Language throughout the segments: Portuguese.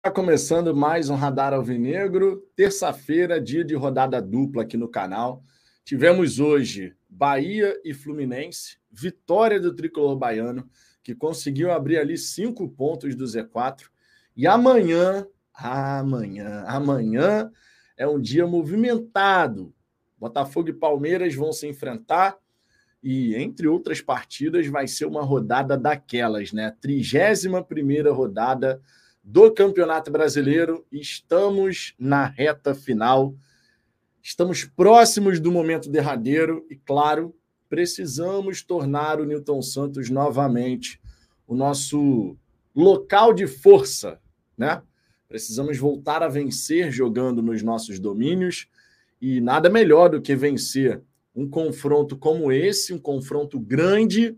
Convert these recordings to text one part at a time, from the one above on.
Está começando mais um Radar Alvinegro, terça-feira, dia de rodada dupla aqui no canal. Tivemos hoje Bahia e Fluminense, vitória do tricolor baiano, que conseguiu abrir ali cinco pontos do Z4. E amanhã, amanhã, amanhã é um dia movimentado. Botafogo e Palmeiras vão se enfrentar e, entre outras partidas, vai ser uma rodada daquelas, né? 31 primeira rodada do Campeonato Brasileiro. Estamos na reta final. Estamos próximos do momento derradeiro e, claro, precisamos tornar o Newton Santos novamente o nosso local de força, né? Precisamos voltar a vencer jogando nos nossos domínios e nada melhor do que vencer um confronto como esse, um confronto grande,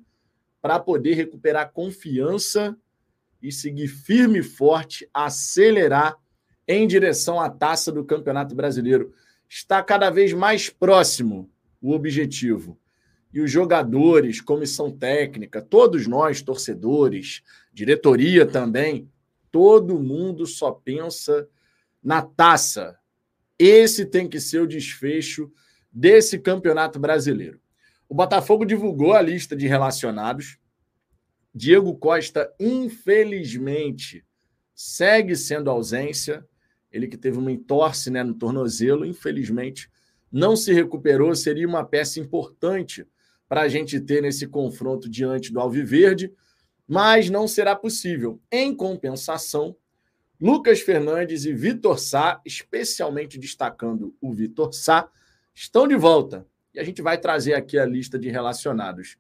para poder recuperar confiança e seguir firme e forte, acelerar em direção à taça do Campeonato Brasileiro. Está cada vez mais próximo o objetivo. E os jogadores, comissão técnica, todos nós, torcedores, diretoria também, todo mundo só pensa na taça. Esse tem que ser o desfecho desse Campeonato Brasileiro. O Botafogo divulgou a lista de relacionados Diego Costa, infelizmente, segue sendo ausência. Ele que teve uma entorse né, no tornozelo, infelizmente, não se recuperou. Seria uma peça importante para a gente ter nesse confronto diante do Alviverde, mas não será possível. Em compensação, Lucas Fernandes e Vitor Sá, especialmente destacando o Vitor Sá, estão de volta. E a gente vai trazer aqui a lista de relacionados.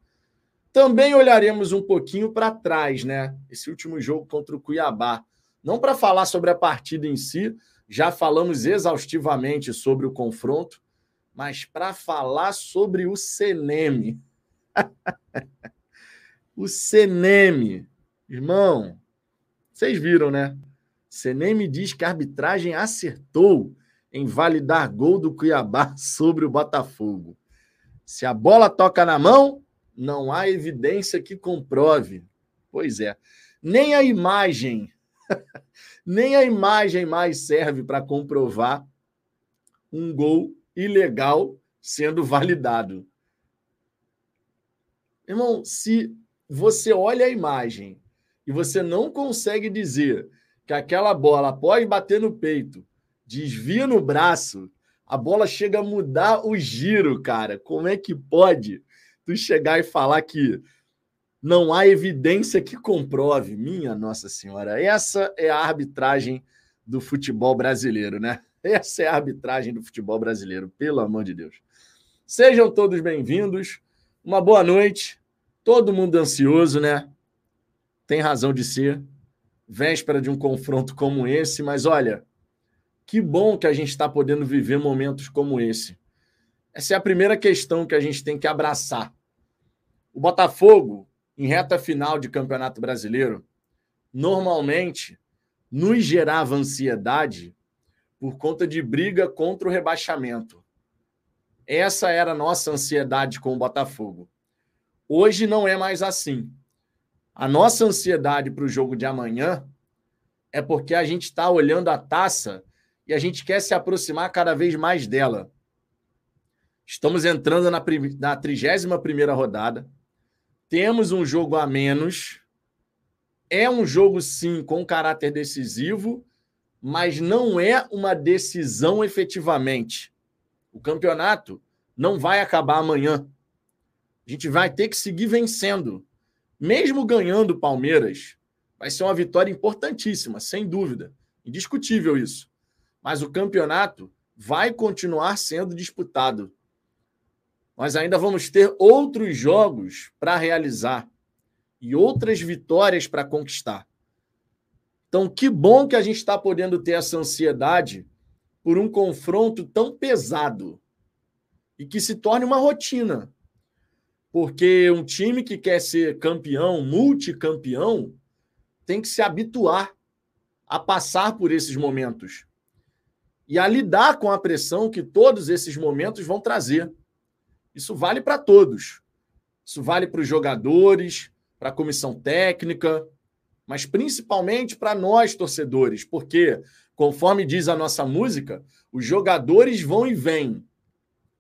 Também olharemos um pouquinho para trás, né? Esse último jogo contra o Cuiabá. Não para falar sobre a partida em si, já falamos exaustivamente sobre o confronto, mas para falar sobre o Seneme. o Seneme. Irmão, vocês viram, né? Seneme diz que a arbitragem acertou em validar gol do Cuiabá sobre o Botafogo. Se a bola toca na mão, não há evidência que comprove. Pois é. Nem a imagem, nem a imagem mais serve para comprovar um gol ilegal sendo validado. Irmão, se você olha a imagem e você não consegue dizer que aquela bola, após bater no peito, desvia no braço, a bola chega a mudar o giro, cara. Como é que pode? Tu chegar e falar que não há evidência que comprove. Minha Nossa Senhora, essa é a arbitragem do futebol brasileiro, né? Essa é a arbitragem do futebol brasileiro, pelo amor de Deus. Sejam todos bem-vindos. Uma boa noite. Todo mundo ansioso, né? Tem razão de ser. Véspera de um confronto como esse, mas olha, que bom que a gente está podendo viver momentos como esse. Essa é a primeira questão que a gente tem que abraçar. O Botafogo, em reta final de Campeonato Brasileiro, normalmente nos gerava ansiedade por conta de briga contra o rebaixamento. Essa era a nossa ansiedade com o Botafogo. Hoje não é mais assim. A nossa ansiedade para o jogo de amanhã é porque a gente está olhando a taça e a gente quer se aproximar cada vez mais dela. Estamos entrando na, na 31 rodada. Temos um jogo a menos. É um jogo, sim, com caráter decisivo, mas não é uma decisão efetivamente. O campeonato não vai acabar amanhã. A gente vai ter que seguir vencendo. Mesmo ganhando o Palmeiras, vai ser uma vitória importantíssima, sem dúvida. Indiscutível isso. Mas o campeonato vai continuar sendo disputado nós ainda vamos ter outros jogos para realizar e outras vitórias para conquistar. Então, que bom que a gente está podendo ter essa ansiedade por um confronto tão pesado e que se torne uma rotina. Porque um time que quer ser campeão, multicampeão, tem que se habituar a passar por esses momentos e a lidar com a pressão que todos esses momentos vão trazer. Isso vale para todos. Isso vale para os jogadores, para a comissão técnica, mas principalmente para nós torcedores, porque, conforme diz a nossa música, os jogadores vão e vêm.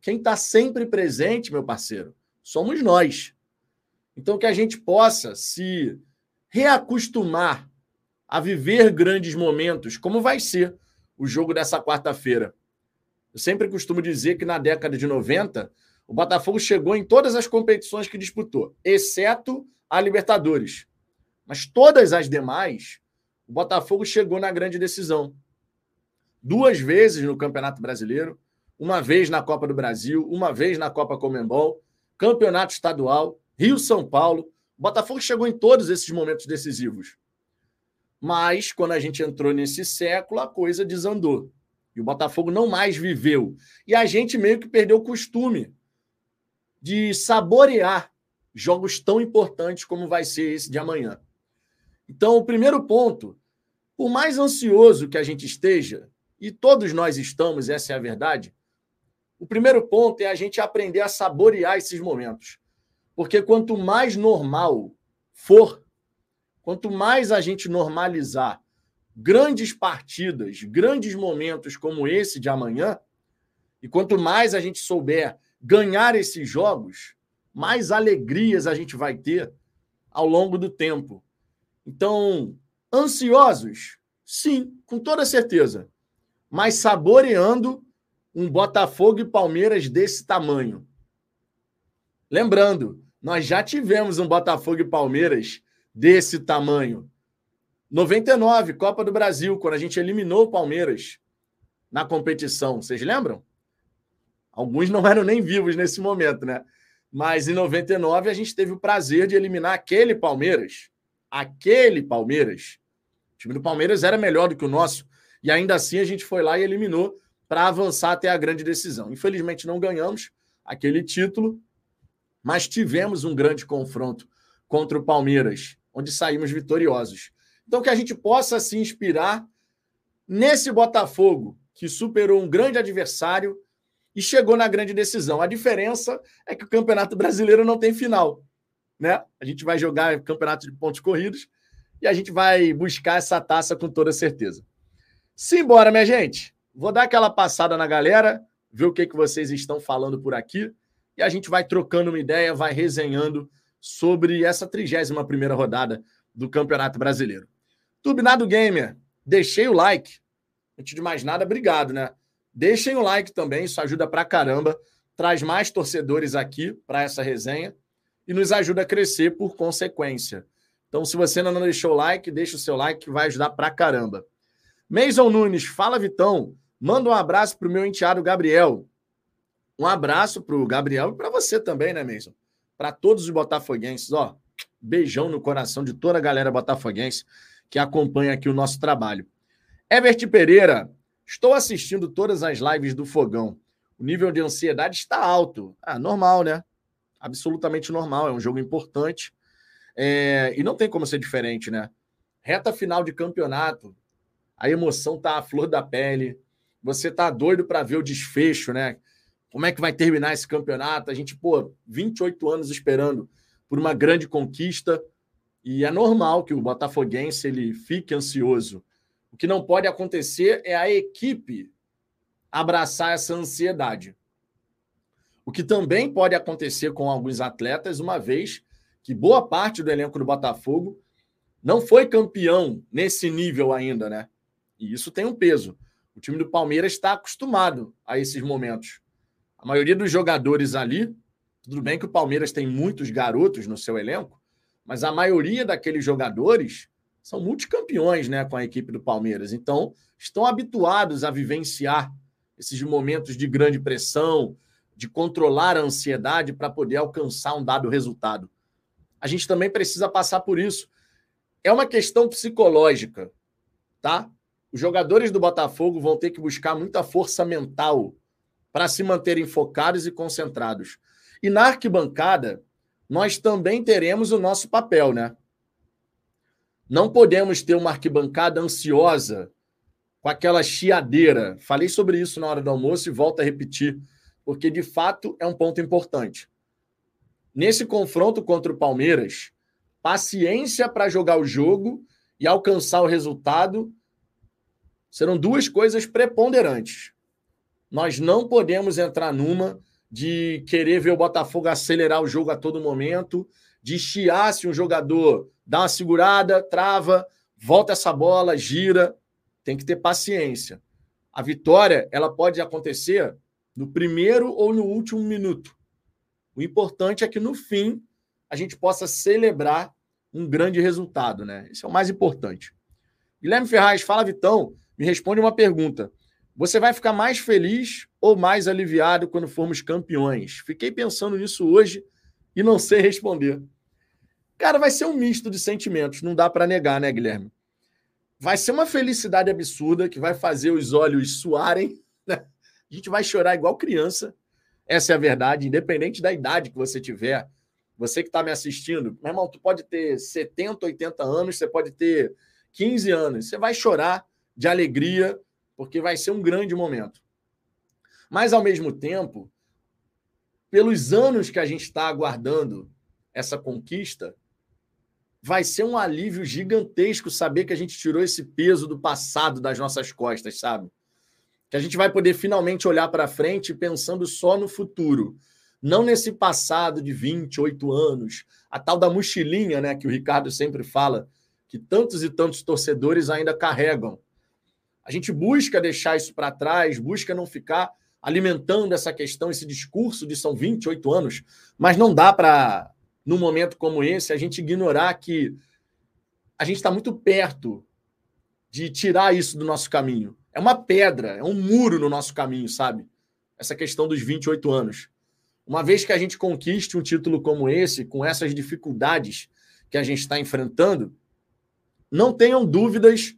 Quem está sempre presente, meu parceiro, somos nós. Então, que a gente possa se reacostumar a viver grandes momentos, como vai ser o jogo dessa quarta-feira. Eu sempre costumo dizer que na década de 90, o Botafogo chegou em todas as competições que disputou, exceto a Libertadores. Mas todas as demais, o Botafogo chegou na grande decisão. Duas vezes no Campeonato Brasileiro, uma vez na Copa do Brasil, uma vez na Copa Comembol, Campeonato Estadual, Rio-São Paulo. O Botafogo chegou em todos esses momentos decisivos. Mas, quando a gente entrou nesse século, a coisa desandou. E o Botafogo não mais viveu. E a gente meio que perdeu o costume de saborear jogos tão importantes como vai ser esse de amanhã. Então, o primeiro ponto, por mais ansioso que a gente esteja, e todos nós estamos, essa é a verdade, o primeiro ponto é a gente aprender a saborear esses momentos. Porque quanto mais normal for Quanto mais a gente normalizar grandes partidas, grandes momentos como esse de amanhã, e quanto mais a gente souber ganhar esses jogos, mais alegrias a gente vai ter ao longo do tempo. Então, ansiosos? Sim, com toda certeza. Mas saboreando um Botafogo e Palmeiras desse tamanho. Lembrando, nós já tivemos um Botafogo e Palmeiras desse tamanho. 99, Copa do Brasil, quando a gente eliminou o Palmeiras na competição. Vocês lembram? Alguns não eram nem vivos nesse momento, né? Mas em 99 a gente teve o prazer de eliminar aquele Palmeiras. Aquele Palmeiras. O time do Palmeiras era melhor do que o nosso. E ainda assim a gente foi lá e eliminou para avançar até a grande decisão. Infelizmente não ganhamos aquele título, mas tivemos um grande confronto contra o Palmeiras onde saímos vitoriosos. Então, que a gente possa se inspirar nesse Botafogo, que superou um grande adversário e chegou na grande decisão. A diferença é que o Campeonato Brasileiro não tem final. Né? A gente vai jogar campeonato de pontos corridos e a gente vai buscar essa taça com toda certeza. Simbora, minha gente. Vou dar aquela passada na galera, ver o que, que vocês estão falando por aqui e a gente vai trocando uma ideia, vai resenhando sobre essa 31 primeira rodada do Campeonato Brasileiro. Turbinado Gamer, deixei o like. Antes de mais nada, obrigado, né? Deixem o like também, isso ajuda pra caramba, traz mais torcedores aqui para essa resenha e nos ajuda a crescer por consequência. Então, se você ainda não deixou o like, deixa o seu like que vai ajudar pra caramba. Mason Nunes, fala Vitão, manda um abraço pro meu enteado Gabriel. Um abraço pro Gabriel e para você também, né, Mason? para todos os botafoguenses. Ó, beijão no coração de toda a galera botafoguense que acompanha aqui o nosso trabalho. Evert Pereira, estou assistindo todas as lives do Fogão. O nível de ansiedade está alto. Ah, normal, né? Absolutamente normal. É um jogo importante. É... E não tem como ser diferente, né? Reta final de campeonato. A emoção tá à flor da pele. Você tá doido para ver o desfecho, né? Como é que vai terminar esse campeonato? A gente, pô, 28 anos esperando por uma grande conquista e é normal que o botafoguense ele fique ansioso. O que não pode acontecer é a equipe abraçar essa ansiedade. O que também pode acontecer com alguns atletas, uma vez que boa parte do elenco do Botafogo não foi campeão nesse nível ainda, né? E isso tem um peso. O time do Palmeiras está acostumado a esses momentos. A maioria dos jogadores ali, tudo bem que o Palmeiras tem muitos garotos no seu elenco, mas a maioria daqueles jogadores são multicampeões né, com a equipe do Palmeiras. Então, estão habituados a vivenciar esses momentos de grande pressão, de controlar a ansiedade para poder alcançar um dado resultado. A gente também precisa passar por isso. É uma questão psicológica, tá? Os jogadores do Botafogo vão ter que buscar muita força mental para se manterem focados e concentrados. E na arquibancada, nós também teremos o nosso papel, né? Não podemos ter uma arquibancada ansiosa, com aquela chiadeira. Falei sobre isso na hora do almoço e volto a repetir, porque de fato é um ponto importante. Nesse confronto contra o Palmeiras, paciência para jogar o jogo e alcançar o resultado serão duas coisas preponderantes. Nós não podemos entrar numa de querer ver o Botafogo acelerar o jogo a todo momento, de chiar se um jogador dá uma segurada, trava, volta essa bola, gira. Tem que ter paciência. A vitória, ela pode acontecer no primeiro ou no último minuto. O importante é que no fim a gente possa celebrar um grande resultado, né? Isso é o mais importante. Guilherme Ferraz, fala Vitão, me responde uma pergunta. Você vai ficar mais feliz ou mais aliviado quando formos campeões? Fiquei pensando nisso hoje e não sei responder. Cara, vai ser um misto de sentimentos, não dá para negar, né, Guilherme? Vai ser uma felicidade absurda que vai fazer os olhos suarem, né? A gente vai chorar igual criança. Essa é a verdade, independente da idade que você tiver. Você que está me assistindo, meu irmão, tu pode ter 70, 80 anos, você pode ter 15 anos. Você vai chorar de alegria porque vai ser um grande momento. Mas, ao mesmo tempo, pelos anos que a gente está aguardando essa conquista, vai ser um alívio gigantesco saber que a gente tirou esse peso do passado das nossas costas, sabe? Que a gente vai poder finalmente olhar para frente pensando só no futuro, não nesse passado de 28 anos, a tal da mochilinha, né, que o Ricardo sempre fala, que tantos e tantos torcedores ainda carregam a gente busca deixar isso para trás, busca não ficar alimentando essa questão, esse discurso de são 28 anos, mas não dá para, num momento como esse, a gente ignorar que a gente está muito perto de tirar isso do nosso caminho. É uma pedra, é um muro no nosso caminho, sabe? Essa questão dos 28 anos. Uma vez que a gente conquiste um título como esse, com essas dificuldades que a gente está enfrentando, não tenham dúvidas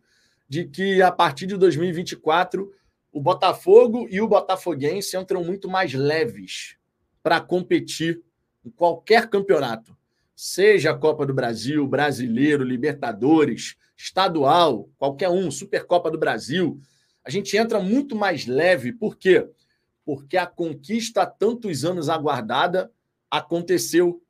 de que a partir de 2024 o Botafogo e o Botafoguense entram muito mais leves para competir em qualquer campeonato, seja a Copa do Brasil, Brasileiro, Libertadores, estadual, qualquer um, Supercopa do Brasil. A gente entra muito mais leve, por quê? Porque a conquista há tantos anos aguardada aconteceu.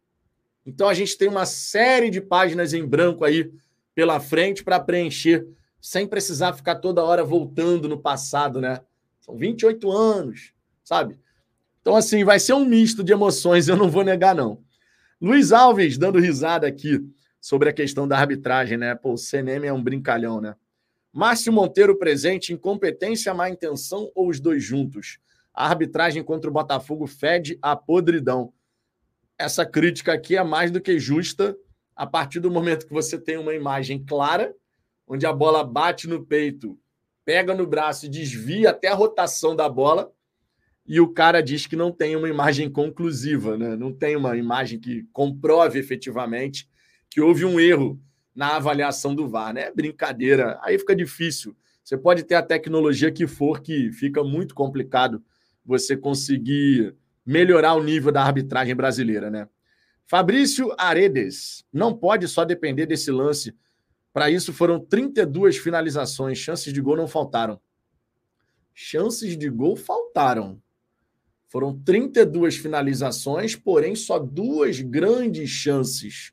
Então a gente tem uma série de páginas em branco aí pela frente para preencher sem precisar ficar toda hora voltando no passado, né? São 28 anos, sabe? Então, assim, vai ser um misto de emoções, eu não vou negar, não. Luiz Alves dando risada aqui sobre a questão da arbitragem, né? Pô, o CNM é um brincalhão, né? Márcio Monteiro presente, incompetência, má intenção ou os dois juntos? A arbitragem contra o Botafogo fede a podridão. Essa crítica aqui é mais do que justa a partir do momento que você tem uma imagem clara onde a bola bate no peito, pega no braço e desvia até a rotação da bola, e o cara diz que não tem uma imagem conclusiva, né? não tem uma imagem que comprove efetivamente que houve um erro na avaliação do VAR. Né? Brincadeira, aí fica difícil. Você pode ter a tecnologia que for, que fica muito complicado você conseguir melhorar o nível da arbitragem brasileira, né? Fabrício Aredes, não pode só depender desse lance para isso foram 32 finalizações, chances de gol não faltaram. Chances de gol faltaram. Foram 32 finalizações, porém só duas grandes chances.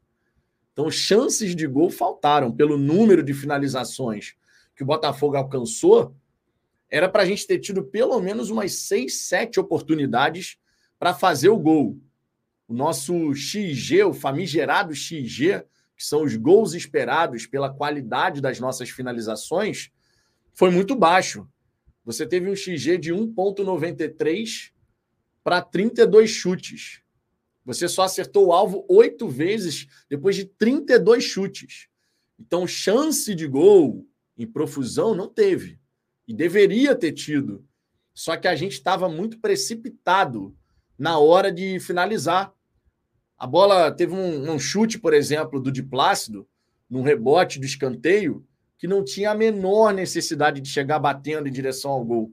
Então, chances de gol faltaram pelo número de finalizações que o Botafogo alcançou. Era para a gente ter tido pelo menos umas 6, 7 oportunidades para fazer o gol. O nosso XG, o famigerado XG, que são os gols esperados pela qualidade das nossas finalizações, foi muito baixo. Você teve um XG de 1,93 para 32 chutes. Você só acertou o alvo oito vezes depois de 32 chutes. Então, chance de gol em profusão não teve. E deveria ter tido. Só que a gente estava muito precipitado na hora de finalizar. A bola teve um, um chute, por exemplo, do Di Plácido, num rebote do escanteio, que não tinha a menor necessidade de chegar batendo em direção ao gol.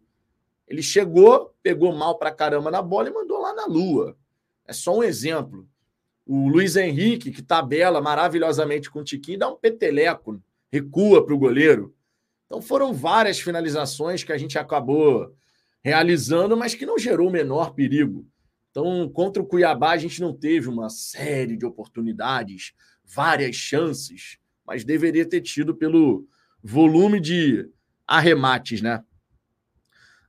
Ele chegou, pegou mal para caramba na bola e mandou lá na lua. É só um exemplo. O Luiz Henrique, que tabela maravilhosamente com o Tiquinho, dá um peteleco, recua para o goleiro. Então foram várias finalizações que a gente acabou realizando, mas que não gerou o menor perigo. Então, contra o Cuiabá, a gente não teve uma série de oportunidades, várias chances, mas deveria ter tido pelo volume de arremates, né?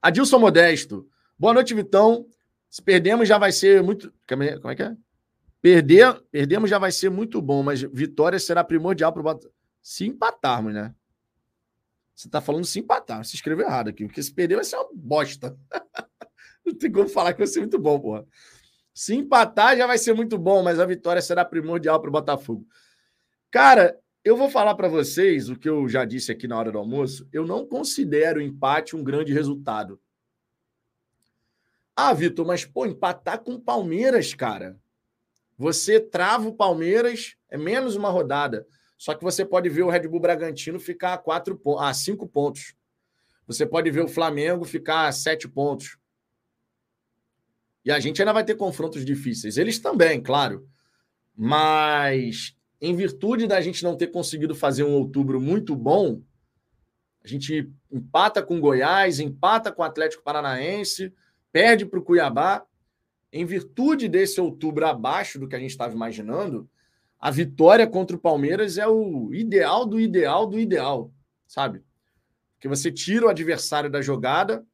Adilson Modesto. Boa noite, Vitão. Se perdemos, já vai ser muito. Como é que é? Perder, perdemos já vai ser muito bom, mas vitória será primordial para o Botafogo. Se empatarmos, né? Você está falando se empatar. Se escreveu errado aqui, porque se perder vai ser uma bosta. Não tem como falar que vai ser muito bom, porra. Se empatar já vai ser muito bom, mas a vitória será primordial para o Botafogo. Cara, eu vou falar para vocês o que eu já disse aqui na hora do almoço. Eu não considero empate um grande resultado. Ah, Vitor, mas pô, empatar com o Palmeiras, cara. Você trava o Palmeiras, é menos uma rodada. Só que você pode ver o Red Bull Bragantino ficar a, quatro, a cinco pontos. Você pode ver o Flamengo ficar a sete pontos. E a gente ainda vai ter confrontos difíceis. Eles também, claro. Mas, em virtude da gente não ter conseguido fazer um outubro muito bom, a gente empata com Goiás, empata com o Atlético Paranaense, perde para o Cuiabá. Em virtude desse outubro abaixo do que a gente estava imaginando, a vitória contra o Palmeiras é o ideal do ideal do ideal, sabe? Porque você tira o adversário da jogada,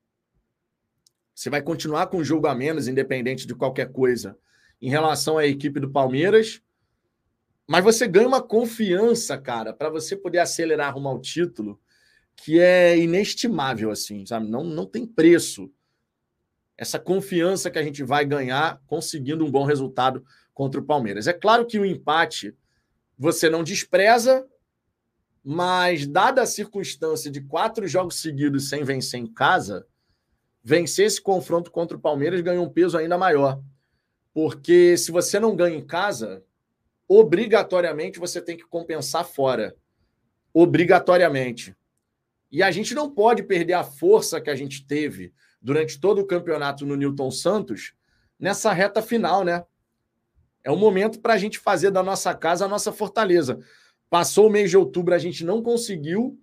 você vai continuar com o jogo a menos, independente de qualquer coisa, em relação à equipe do Palmeiras. Mas você ganha uma confiança, cara, para você poder acelerar rumo ao título, que é inestimável, assim, sabe? Não, não tem preço. Essa confiança que a gente vai ganhar conseguindo um bom resultado contra o Palmeiras. É claro que o empate você não despreza, mas dada a circunstância de quatro jogos seguidos sem vencer em casa, vencer esse confronto contra o Palmeiras ganha um peso ainda maior. Porque se você não ganha em casa, obrigatoriamente você tem que compensar fora. Obrigatoriamente. E a gente não pode perder a força que a gente teve durante todo o campeonato no Newton Santos nessa reta final, né? É o momento para a gente fazer da nossa casa a nossa fortaleza. Passou o mês de outubro, a gente não conseguiu,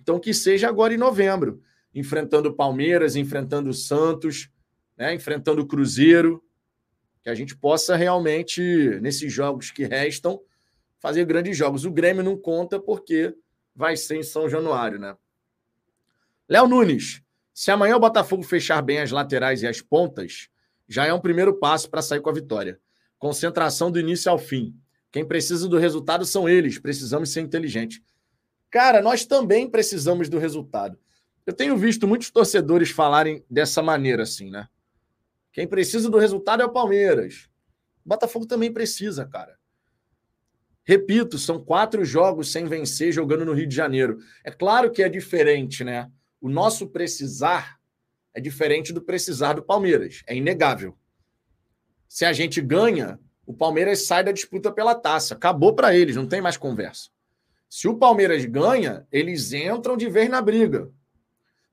então que seja agora em novembro enfrentando o Palmeiras, enfrentando o Santos, né, enfrentando o Cruzeiro, que a gente possa realmente, nesses jogos que restam, fazer grandes jogos. O Grêmio não conta porque vai ser em São Januário, né? Léo Nunes, se amanhã o Botafogo fechar bem as laterais e as pontas, já é um primeiro passo para sair com a vitória. Concentração do início ao fim. Quem precisa do resultado são eles, precisamos ser inteligentes. Cara, nós também precisamos do resultado. Eu tenho visto muitos torcedores falarem dessa maneira, assim, né? Quem precisa do resultado é o Palmeiras. O Botafogo também precisa, cara. Repito, são quatro jogos sem vencer jogando no Rio de Janeiro. É claro que é diferente, né? O nosso precisar é diferente do precisar do Palmeiras. É inegável. Se a gente ganha, o Palmeiras sai da disputa pela taça. Acabou para eles, não tem mais conversa. Se o Palmeiras ganha, eles entram de vez na briga.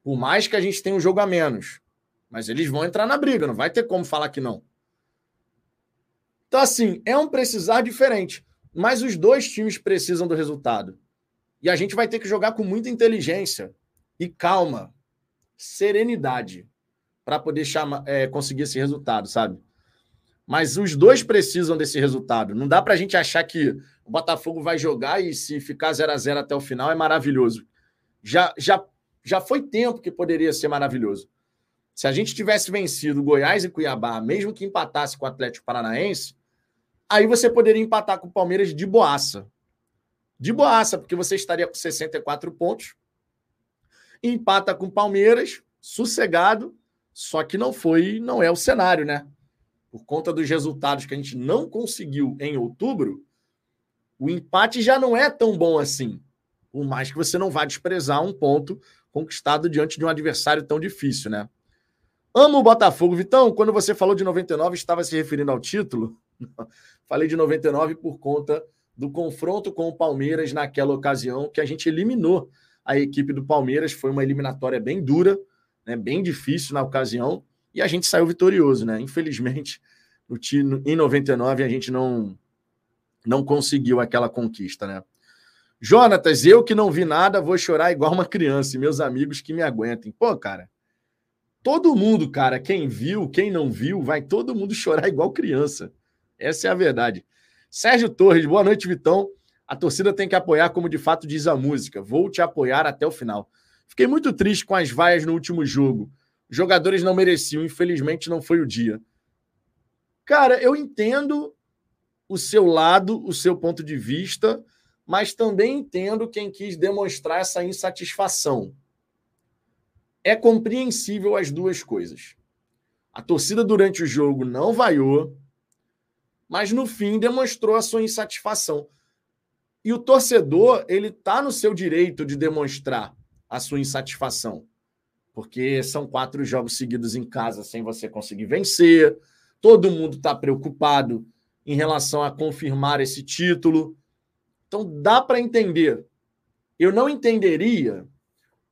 Por mais que a gente tenha um jogo a menos. Mas eles vão entrar na briga, não vai ter como falar que não. Então, assim, é um precisar diferente. Mas os dois times precisam do resultado. E a gente vai ter que jogar com muita inteligência e calma, serenidade, para poder chamar, é, conseguir esse resultado, sabe? Mas os dois precisam desse resultado. Não dá para a gente achar que o Botafogo vai jogar e se ficar 0 a 0 até o final é maravilhoso. Já, já já foi tempo que poderia ser maravilhoso. Se a gente tivesse vencido Goiás e Cuiabá, mesmo que empatasse com o Atlético Paranaense, aí você poderia empatar com o Palmeiras de boaça. De boaça, porque você estaria com 64 pontos, empata com o Palmeiras, sossegado, só que não foi, não é o cenário, né? Por conta dos resultados que a gente não conseguiu em outubro, o empate já não é tão bom assim. Por mais que você não vá desprezar um ponto conquistado diante de um adversário tão difícil, né? Amo o Botafogo. Vitão, quando você falou de 99, estava se referindo ao título? Falei de 99 por conta do confronto com o Palmeiras naquela ocasião, que a gente eliminou a equipe do Palmeiras. Foi uma eliminatória bem dura, né, bem difícil na ocasião, e a gente saiu vitorioso, né? Infelizmente, no, em 99 a gente não, não conseguiu aquela conquista, né? Jonatas, eu que não vi nada, vou chorar igual uma criança e meus amigos que me aguentem. Pô, cara, todo mundo, cara, quem viu, quem não viu, vai todo mundo chorar igual criança. Essa é a verdade. Sérgio Torres, boa noite, Vitão. A torcida tem que apoiar como de fato diz a música. Vou te apoiar até o final. Fiquei muito triste com as vaias no último jogo. Jogadores não mereciam, infelizmente não foi o dia. Cara, eu entendo o seu lado, o seu ponto de vista, mas também entendo quem quis demonstrar essa insatisfação. É compreensível as duas coisas. A torcida durante o jogo não vaiou, mas no fim demonstrou a sua insatisfação. E o torcedor, ele está no seu direito de demonstrar a sua insatisfação. Porque são quatro jogos seguidos em casa sem você conseguir vencer. Todo mundo está preocupado em relação a confirmar esse título. Então dá para entender. Eu não entenderia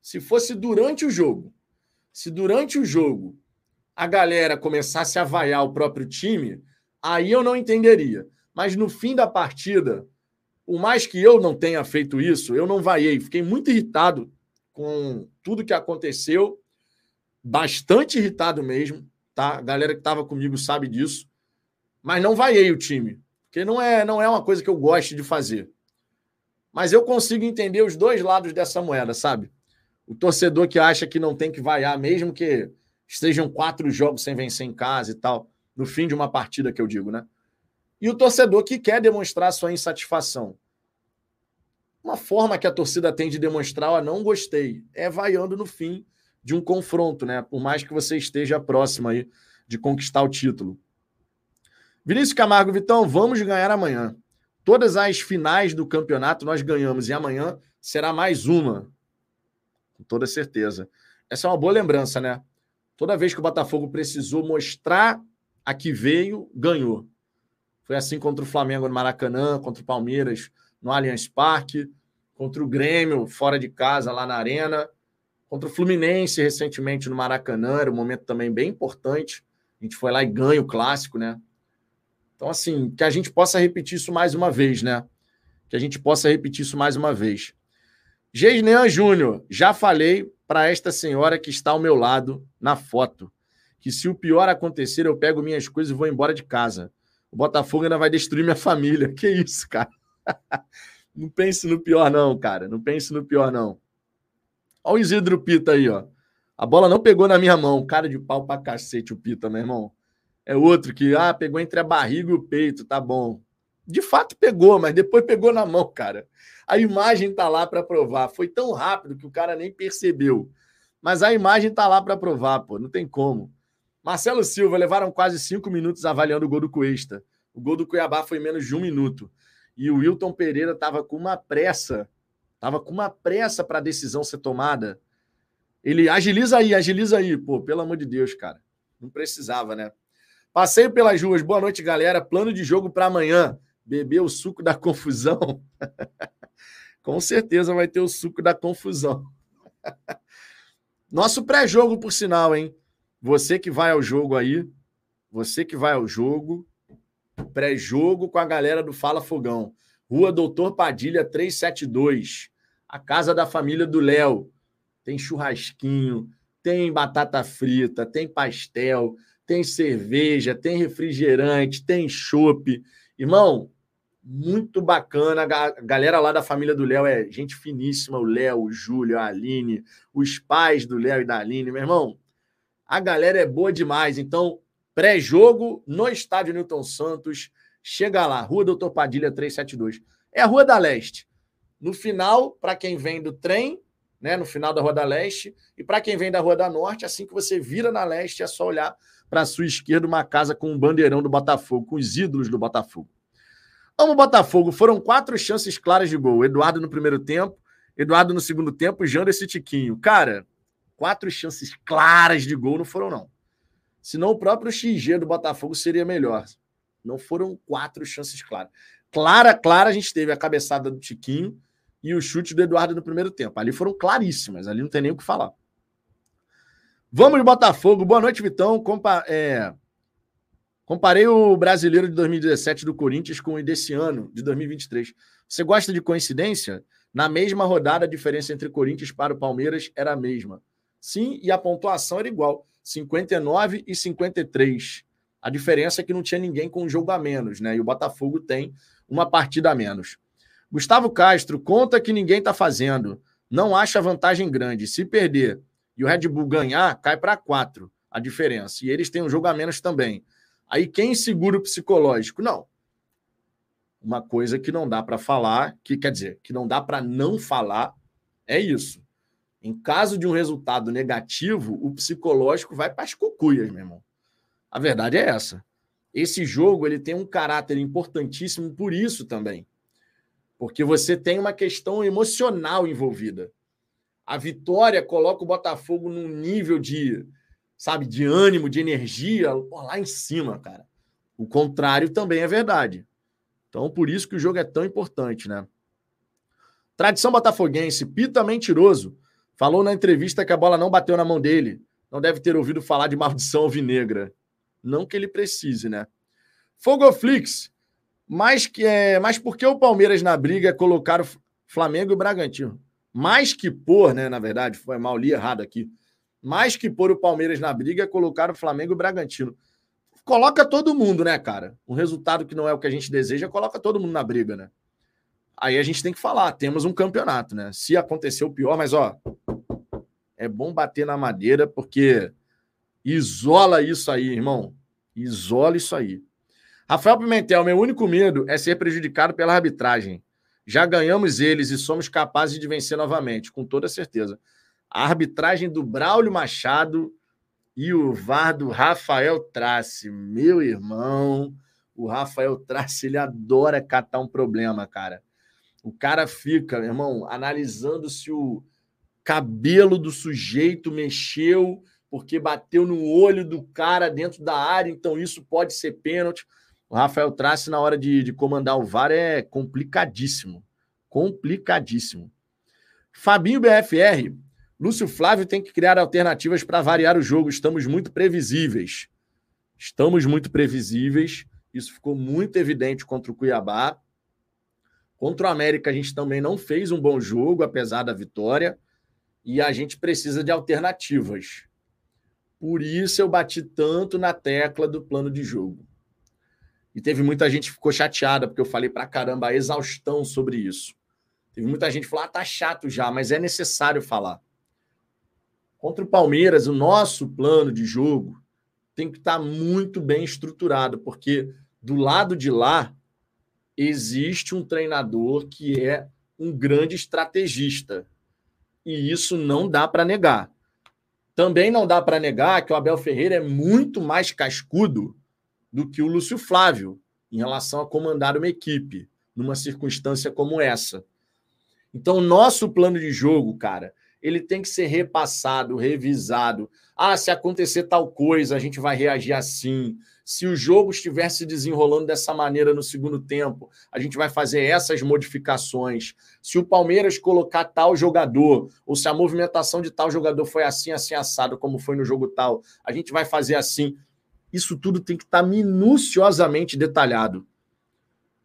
se fosse durante o jogo. Se durante o jogo a galera começasse a vaiar o próprio time, aí eu não entenderia. Mas no fim da partida, por mais que eu não tenha feito isso, eu não vaiei. Fiquei muito irritado com tudo que aconteceu, bastante irritado mesmo, tá? A galera que estava comigo sabe disso, mas não vaiei o time, porque não é, não é uma coisa que eu gosto de fazer. Mas eu consigo entender os dois lados dessa moeda, sabe? O torcedor que acha que não tem que vaiar, mesmo que estejam quatro jogos sem vencer em casa e tal, no fim de uma partida que eu digo, né? E o torcedor que quer demonstrar sua insatisfação. Uma forma que a torcida tem de demonstrar, ó, não gostei, é vaiando no fim de um confronto, né? Por mais que você esteja próximo aí de conquistar o título. Vinícius Camargo, Vitão, vamos ganhar amanhã. Todas as finais do campeonato nós ganhamos e amanhã será mais uma. Com toda certeza. Essa é uma boa lembrança, né? Toda vez que o Botafogo precisou mostrar a que veio, ganhou. Foi assim contra o Flamengo no Maracanã, contra o Palmeiras no Allianz Parque, contra o Grêmio fora de casa lá na Arena, contra o Fluminense recentemente no Maracanã, era um momento também bem importante. A gente foi lá e ganha o clássico, né? Então, assim, que a gente possa repetir isso mais uma vez, né? Que a gente possa repetir isso mais uma vez. Geisnean Júnior, já falei para esta senhora que está ao meu lado na foto que se o pior acontecer, eu pego minhas coisas e vou embora de casa. O Botafogo ainda vai destruir minha família. Que isso, cara? não pense no pior, não, cara. Não pense no pior, não. Olha o Isidro Pita aí, ó. A bola não pegou na minha mão. Cara de pau pra cacete, o Pita, meu irmão. É outro que, ah, pegou entre a barriga e o peito, tá bom. De fato pegou, mas depois pegou na mão, cara. A imagem tá lá para provar. Foi tão rápido que o cara nem percebeu. Mas a imagem tá lá para provar, pô. Não tem como. Marcelo Silva, levaram quase cinco minutos avaliando o gol do Cuesta. O gol do Cuiabá foi menos de um minuto. E o Wilton Pereira estava com uma pressa, estava com uma pressa para a decisão ser tomada. Ele agiliza aí, agiliza aí. Pô, pelo amor de Deus, cara. Não precisava, né? Passeio pelas ruas. Boa noite, galera. Plano de jogo para amanhã. Beber o suco da confusão. com certeza vai ter o suco da confusão. Nosso pré-jogo, por sinal, hein? Você que vai ao jogo aí, você que vai ao jogo, pré-jogo com a galera do Fala Fogão. Rua Doutor Padilha 372, a casa da família do Léo. Tem churrasquinho, tem batata frita, tem pastel, tem cerveja, tem refrigerante, tem chopp. Irmão, muito bacana. A galera lá da família do Léo é gente finíssima. O Léo, o Júlio, a Aline, os pais do Léo e da Aline. Meu irmão, a galera é boa demais. Então, Pré-jogo no estádio Newton Santos. Chega lá, Rua Doutor Padilha 372. É a Rua da Leste. No final, para quem vem do trem, né, no final da Rua da Leste, e para quem vem da Rua da Norte, assim que você vira na Leste, é só olhar para a sua esquerda uma casa com um bandeirão do Botafogo, com os ídolos do Botafogo. Amo Botafogo. Foram quatro chances claras de gol. Eduardo no primeiro tempo, Eduardo no segundo tempo, Jander e Tiquinho. Cara, quatro chances claras de gol não foram, não. Senão o próprio XG do Botafogo seria melhor. Não foram quatro chances claras. Clara, clara, a gente teve a cabeçada do Tiquinho e o chute do Eduardo no primeiro tempo. Ali foram claríssimas, ali não tem nem o que falar. Vamos de Botafogo. Boa noite, Vitão. Compa é... Comparei o brasileiro de 2017 do Corinthians com o desse ano, de 2023. Você gosta de coincidência? Na mesma rodada, a diferença entre Corinthians para o Palmeiras era a mesma. Sim, e a pontuação era igual. 59 e 53. A diferença é que não tinha ninguém com um jogo a menos, né? E o Botafogo tem uma partida a menos. Gustavo Castro, conta que ninguém está fazendo. Não acha vantagem grande. Se perder e o Red Bull ganhar, cai para quatro a diferença. E eles têm um jogo a menos também. Aí quem segura o psicológico? Não. Uma coisa que não dá para falar, que quer dizer, que não dá para não falar, é isso. Em caso de um resultado negativo, o psicológico vai para as cucuias, meu irmão. A verdade é essa. Esse jogo ele tem um caráter importantíssimo por isso também. Porque você tem uma questão emocional envolvida. A vitória coloca o Botafogo num nível de, sabe, de ânimo, de energia lá em cima, cara. O contrário também é verdade. Então, por isso que o jogo é tão importante, né? Tradição botafoguense, Pita mentiroso. Falou na entrevista que a bola não bateu na mão dele. Não deve ter ouvido falar de maldição alvinegra. Não que ele precise, né? Fogoflix. Mas, que, é, mas por que o Palmeiras na briga é colocar o Flamengo e o Bragantino? Mais que pôr, né? Na verdade, foi mal, li errado aqui. Mais que pôr o Palmeiras na briga é colocar o Flamengo e o Bragantino. Coloca todo mundo, né, cara? Um resultado que não é o que a gente deseja, coloca todo mundo na briga, né? Aí a gente tem que falar, temos um campeonato, né? Se acontecer o pior, mas ó, é bom bater na madeira porque isola isso aí, irmão. Isola isso aí. Rafael Pimentel, meu único medo é ser prejudicado pela arbitragem. Já ganhamos eles e somos capazes de vencer novamente, com toda certeza. A arbitragem do Braulio Machado e o VAR do Rafael Trace. Meu irmão, o Rafael Trace, ele adora catar um problema, cara. O cara fica, meu irmão, analisando se o cabelo do sujeito mexeu porque bateu no olho do cara dentro da área, então isso pode ser pênalti. O Rafael Trace, na hora de, de comandar o VAR, é complicadíssimo. Complicadíssimo. Fabinho BFR. Lúcio Flávio tem que criar alternativas para variar o jogo. Estamos muito previsíveis. Estamos muito previsíveis. Isso ficou muito evidente contra o Cuiabá. Contra o América, a gente também não fez um bom jogo, apesar da vitória. E a gente precisa de alternativas. Por isso eu bati tanto na tecla do plano de jogo. E teve muita gente que ficou chateada, porque eu falei pra caramba a exaustão sobre isso. Teve muita gente que falou: ah, tá chato já, mas é necessário falar. Contra o Palmeiras, o nosso plano de jogo tem que estar tá muito bem estruturado, porque do lado de lá existe um treinador que é um grande estrategista. E isso não dá para negar. Também não dá para negar que o Abel Ferreira é muito mais cascudo do que o Lúcio Flávio em relação a comandar uma equipe numa circunstância como essa. Então, nosso plano de jogo, cara, ele tem que ser repassado, revisado. Ah, se acontecer tal coisa, a gente vai reagir assim. Se o jogo estiver se desenrolando dessa maneira no segundo tempo, a gente vai fazer essas modificações. Se o Palmeiras colocar tal jogador, ou se a movimentação de tal jogador foi assim, assim, assado, como foi no jogo tal, a gente vai fazer assim. Isso tudo tem que estar tá minuciosamente detalhado.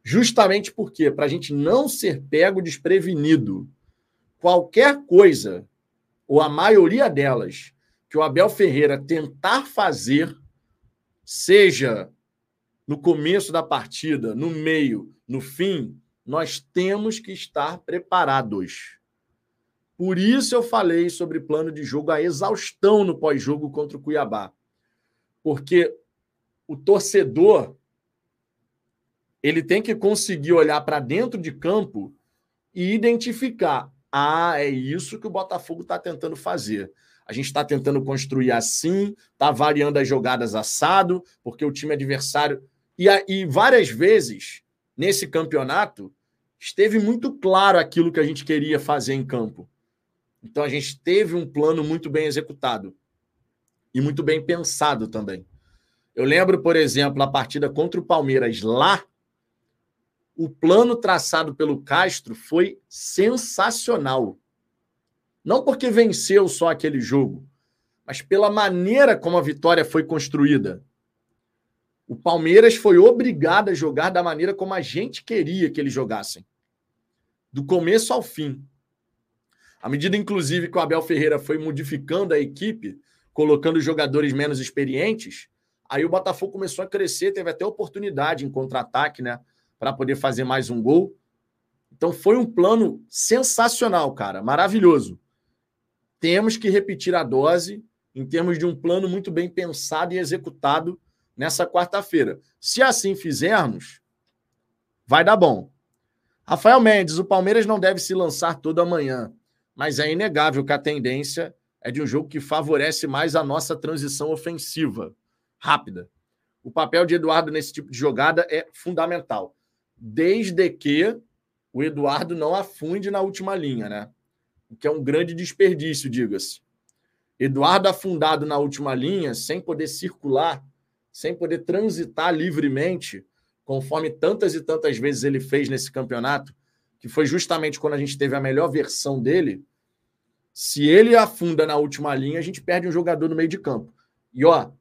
Justamente porque, para a gente não ser pego desprevenido, qualquer coisa, ou a maioria delas, que o Abel Ferreira tentar fazer, seja no começo da partida, no meio, no fim, nós temos que estar preparados. Por isso eu falei sobre plano de jogo, a exaustão no pós-jogo contra o Cuiabá. Porque o torcedor ele tem que conseguir olhar para dentro de campo e identificar: ah, é isso que o Botafogo está tentando fazer. A gente está tentando construir assim, está variando as jogadas assado, porque o time adversário. E, e várias vezes, nesse campeonato, esteve muito claro aquilo que a gente queria fazer em campo. Então a gente teve um plano muito bem executado e muito bem pensado também. Eu lembro, por exemplo, a partida contra o Palmeiras lá. O plano traçado pelo Castro foi sensacional. Não porque venceu só aquele jogo, mas pela maneira como a vitória foi construída. O Palmeiras foi obrigado a jogar da maneira como a gente queria que eles jogassem. Do começo ao fim. À medida, inclusive, que o Abel Ferreira foi modificando a equipe, colocando jogadores menos experientes, Aí o Botafogo começou a crescer, teve até oportunidade em contra-ataque, né? Para poder fazer mais um gol. Então foi um plano sensacional, cara, maravilhoso. Temos que repetir a dose em termos de um plano muito bem pensado e executado nessa quarta-feira. Se assim fizermos, vai dar bom. Rafael Mendes, o Palmeiras não deve se lançar todo amanhã, mas é inegável que a tendência é de um jogo que favorece mais a nossa transição ofensiva rápida. O papel de Eduardo nesse tipo de jogada é fundamental, desde que o Eduardo não afunde na última linha, né? O que é um grande desperdício, diga-se. Eduardo afundado na última linha, sem poder circular, sem poder transitar livremente, conforme tantas e tantas vezes ele fez nesse campeonato, que foi justamente quando a gente teve a melhor versão dele. Se ele afunda na última linha, a gente perde um jogador no meio de campo. E ó,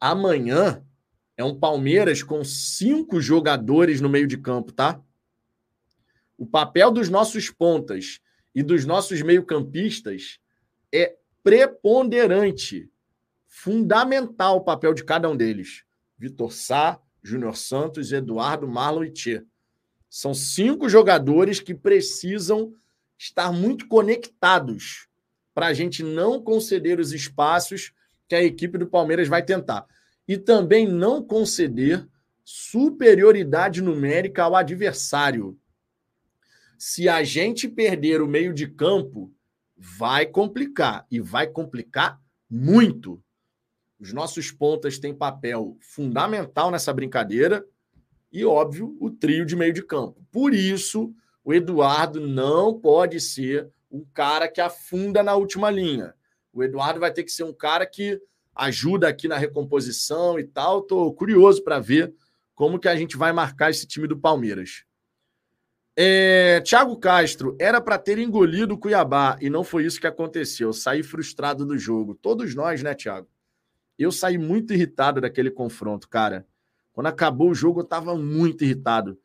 amanhã é um Palmeiras com cinco jogadores no meio de campo, tá? O papel dos nossos pontas e dos nossos meio-campistas é preponderante, fundamental o papel de cada um deles. Vitor Sá, Júnior Santos, Eduardo, Marlon e Tchê. São cinco jogadores que precisam estar muito conectados para a gente não conceder os espaços que a equipe do Palmeiras vai tentar. E também não conceder superioridade numérica ao adversário. Se a gente perder o meio de campo, vai complicar e vai complicar muito. Os nossos pontas têm papel fundamental nessa brincadeira e, óbvio, o trio de meio de campo. Por isso, o Eduardo não pode ser um cara que afunda na última linha. O Eduardo vai ter que ser um cara que ajuda aqui na recomposição e tal. Estou curioso para ver como que a gente vai marcar esse time do Palmeiras. É, Thiago Castro, era para ter engolido o Cuiabá e não foi isso que aconteceu. Saí frustrado do jogo. Todos nós, né, Thiago? Eu saí muito irritado daquele confronto, cara. Quando acabou o jogo, eu estava muito irritado.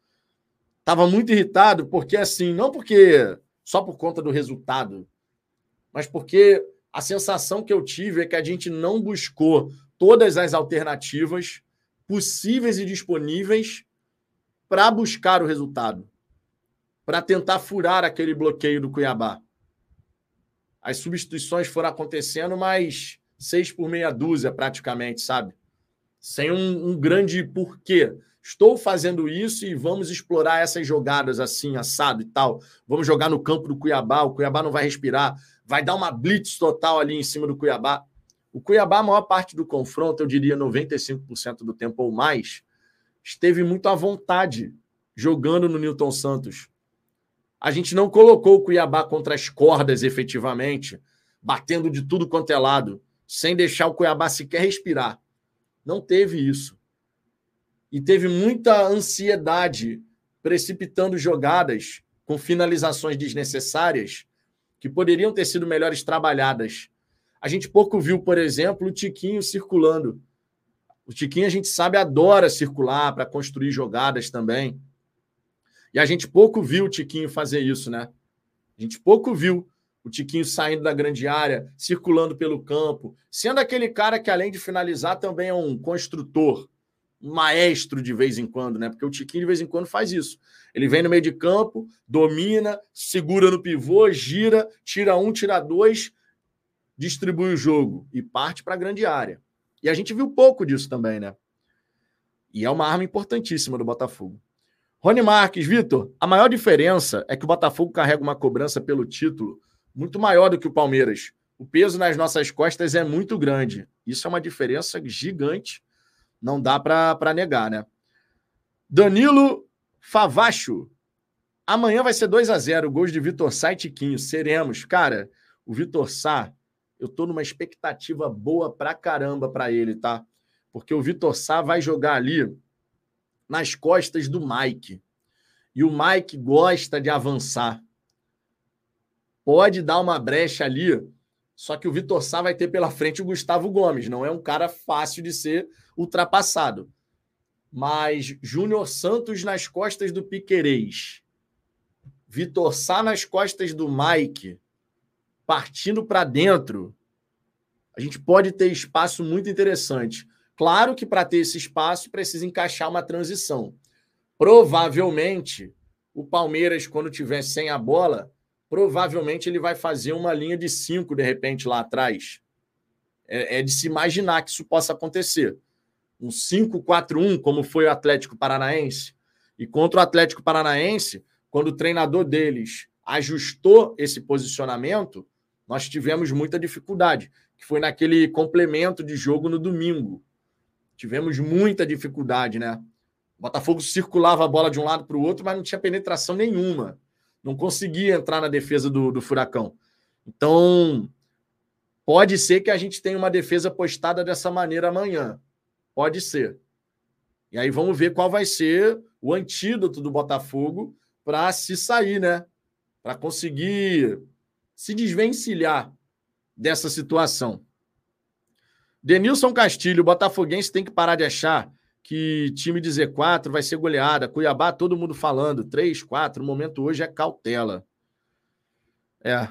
Tava muito irritado porque, assim, não porque só por conta do resultado, mas porque a sensação que eu tive é que a gente não buscou todas as alternativas possíveis e disponíveis para buscar o resultado, para tentar furar aquele bloqueio do Cuiabá. As substituições foram acontecendo, mas seis por meia dúzia, praticamente, sabe? Sem um, um grande porquê. Estou fazendo isso e vamos explorar essas jogadas assim, assado e tal. Vamos jogar no campo do Cuiabá, o Cuiabá não vai respirar, vai dar uma blitz total ali em cima do Cuiabá. O Cuiabá, a maior parte do confronto, eu diria 95% do tempo ou mais, esteve muito à vontade jogando no Newton Santos. A gente não colocou o Cuiabá contra as cordas efetivamente, batendo de tudo quanto é lado sem deixar o Cuiabá sequer respirar. Não teve isso. E teve muita ansiedade precipitando jogadas com finalizações desnecessárias que poderiam ter sido melhores trabalhadas. A gente pouco viu, por exemplo, o Tiquinho circulando. O Tiquinho, a gente sabe, adora circular para construir jogadas também. E a gente pouco viu o Tiquinho fazer isso, né? A gente pouco viu o Tiquinho saindo da grande área, circulando pelo campo, sendo aquele cara que, além de finalizar, também é um construtor, maestro de vez em quando, né? Porque o Tiquinho de vez em quando faz isso. Ele vem no meio de campo, domina, segura no pivô, gira, tira um, tira dois, distribui o jogo e parte para a grande área. E a gente viu pouco disso também, né? E é uma arma importantíssima do Botafogo. Rony Marques, Vitor, a maior diferença é que o Botafogo carrega uma cobrança pelo título muito maior do que o Palmeiras. O peso nas nossas costas é muito grande. Isso é uma diferença gigante. Não dá para negar, né? Danilo Favacho. Amanhã vai ser 2 a 0 Gols de Vitor Sá e Tiquinho. Seremos. Cara, o Vitor Sá, eu tô numa expectativa boa pra caramba para ele, tá? Porque o Vitor Sá vai jogar ali nas costas do Mike. E o Mike gosta de avançar pode dar uma brecha ali, só que o Vitor Sá vai ter pela frente o Gustavo Gomes. Não é um cara fácil de ser ultrapassado. Mas Júnior Santos nas costas do Piquerez, Vitor Sá nas costas do Mike, partindo para dentro, a gente pode ter espaço muito interessante. Claro que para ter esse espaço precisa encaixar uma transição. Provavelmente o Palmeiras, quando tiver sem a bola, provavelmente ele vai fazer uma linha de cinco de repente lá atrás. É, é de se imaginar que isso possa acontecer. Um 5-4-1, como foi o Atlético Paranaense. E contra o Atlético Paranaense, quando o treinador deles ajustou esse posicionamento, nós tivemos muita dificuldade, que foi naquele complemento de jogo no domingo. Tivemos muita dificuldade, né? O Botafogo circulava a bola de um lado para o outro, mas não tinha penetração nenhuma. Não conseguia entrar na defesa do, do Furacão. Então, pode ser que a gente tenha uma defesa postada dessa maneira amanhã. Pode ser. E aí vamos ver qual vai ser o antídoto do Botafogo para se sair, né? Para conseguir se desvencilhar dessa situação. Denilson Castilho, Botafoguense tem que parar de achar que time de Z4 vai ser goleada. Cuiabá, todo mundo falando. 3, 4. O momento hoje é cautela. É.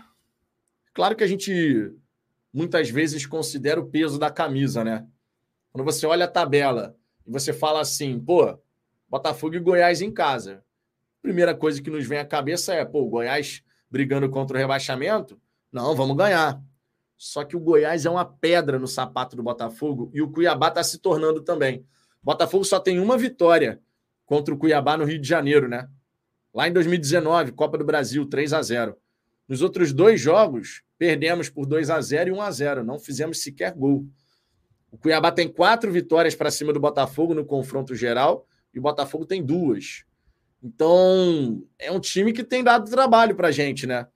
Claro que a gente muitas vezes considera o peso da camisa, né? Quando você olha a tabela e você fala assim, pô, Botafogo e Goiás em casa. Primeira coisa que nos vem à cabeça é, pô, Goiás brigando contra o rebaixamento? Não, vamos ganhar. Só que o Goiás é uma pedra no sapato do Botafogo e o Cuiabá está se tornando também. Botafogo só tem uma vitória contra o Cuiabá no Rio de Janeiro, né? Lá em 2019, Copa do Brasil, 3 a 0. Nos outros dois jogos, perdemos por 2 a 0 e 1 a 0. Não fizemos sequer gol. O Cuiabá tem quatro vitórias para cima do Botafogo no confronto geral e o Botafogo tem duas. Então, é um time que tem dado trabalho para a gente, né?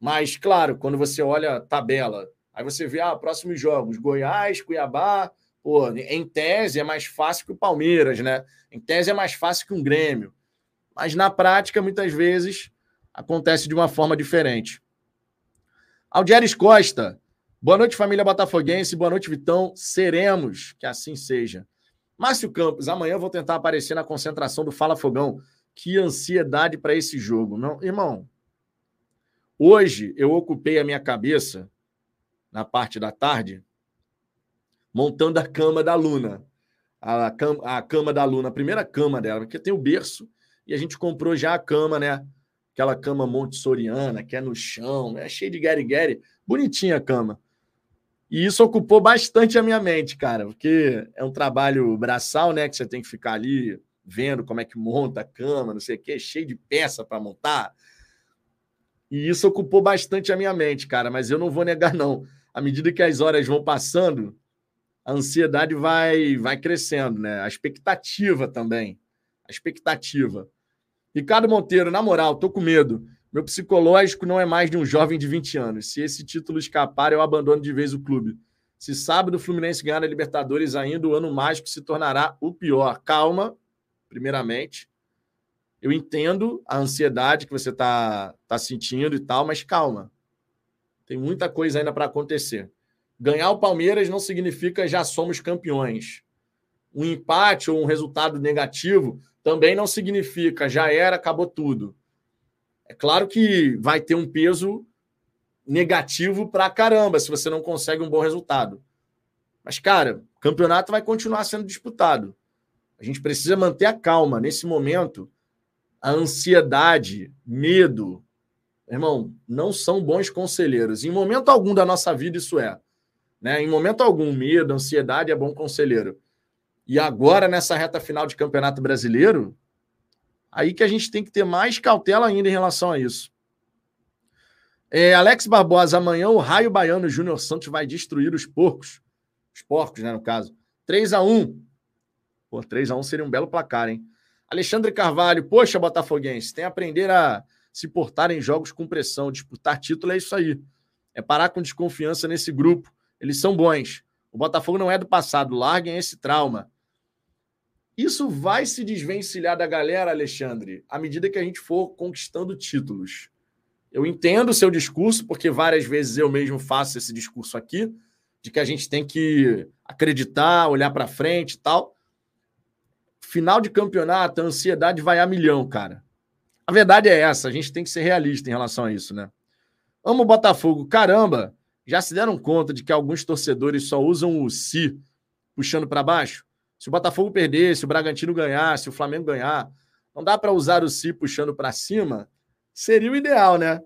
Mas, claro, quando você olha a tabela, aí você vê, ah, próximos jogos, Goiás, Cuiabá, Pô, em tese é mais fácil que o Palmeiras, né? Em tese é mais fácil que um Grêmio. Mas na prática, muitas vezes, acontece de uma forma diferente. Aldieres Costa. Boa noite, família botafoguense. Boa noite, Vitão. Seremos, que assim seja. Márcio Campos, amanhã eu vou tentar aparecer na concentração do Fala Fogão. Que ansiedade para esse jogo. Não, irmão, hoje eu ocupei a minha cabeça na parte da tarde montando a cama da Luna. A, cama, a cama da Luna, a primeira cama dela, porque tem o berço e a gente comprou já a cama, né? Aquela cama montessoriana, que é no chão, é cheio de gueri-gueri. Bonitinha a cama. E isso ocupou bastante a minha mente, cara, porque é um trabalho braçal, né? Que você tem que ficar ali vendo como é que monta a cama, não sei o quê, cheio de peça para montar. E isso ocupou bastante a minha mente, cara, mas eu não vou negar, não. À medida que as horas vão passando, a ansiedade vai, vai crescendo, né? A expectativa também. A expectativa. Ricardo Monteiro, na moral, tô com medo. Meu psicológico não é mais de um jovem de 20 anos. Se esse título escapar, eu abandono de vez o clube. Se sábado o Fluminense ganhar a Libertadores ainda, o ano mágico se tornará o pior. Calma, primeiramente. Eu entendo a ansiedade que você está tá sentindo e tal, mas calma. Tem muita coisa ainda para acontecer. Ganhar o Palmeiras não significa já somos campeões. Um empate ou um resultado negativo também não significa já era, acabou tudo. É claro que vai ter um peso negativo para caramba se você não consegue um bom resultado. Mas, cara, o campeonato vai continuar sendo disputado. A gente precisa manter a calma. Nesse momento, a ansiedade, medo, irmão, não são bons conselheiros. Em momento algum da nossa vida, isso é. Né? Em momento algum, medo, ansiedade é bom conselheiro. E agora, nessa reta final de Campeonato Brasileiro, aí que a gente tem que ter mais cautela ainda em relação a isso. É, Alex Barbosa, amanhã o Raio Baiano Júnior Santos vai destruir os porcos. Os porcos, né, no caso. 3 a 1 Pô, 3 a 1 seria um belo placar, hein? Alexandre Carvalho, poxa, Botafoguense, tem que aprender a se portar em jogos com pressão. Disputar título é isso aí. É parar com desconfiança nesse grupo. Eles são bons. O Botafogo não é do passado. Larguem esse trauma. Isso vai se desvencilhar da galera, Alexandre, à medida que a gente for conquistando títulos. Eu entendo o seu discurso, porque várias vezes eu mesmo faço esse discurso aqui, de que a gente tem que acreditar, olhar para frente e tal. Final de campeonato, a ansiedade vai a milhão, cara. A verdade é essa, a gente tem que ser realista em relação a isso, né? Amo o Botafogo. Caramba, já se deram conta de que alguns torcedores só usam o si puxando para baixo? Se o Botafogo perder, se o Bragantino ganhar, se o Flamengo ganhar, Não dá para usar o si puxando para cima? Seria o ideal, né?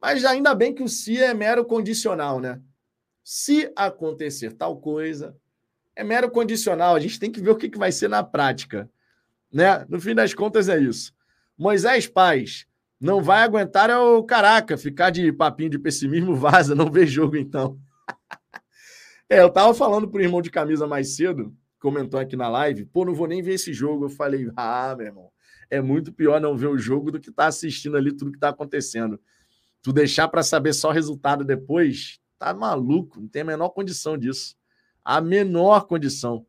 Mas ainda bem que o se é mero condicional, né? Se acontecer tal coisa, é mero condicional. A gente tem que ver o que vai ser na prática. Né? No fim das contas, é isso. Moisés Paz não vai aguentar é o caraca, ficar de papinho de pessimismo, vaza, não vê jogo então. é, eu tava falando pro irmão de camisa mais cedo, comentou aqui na live, pô, não vou nem ver esse jogo. Eu falei, ah, meu irmão, é muito pior não ver o jogo do que tá assistindo ali tudo que tá acontecendo. Tu deixar para saber só resultado depois, tá maluco, não tem a menor condição disso. A menor condição.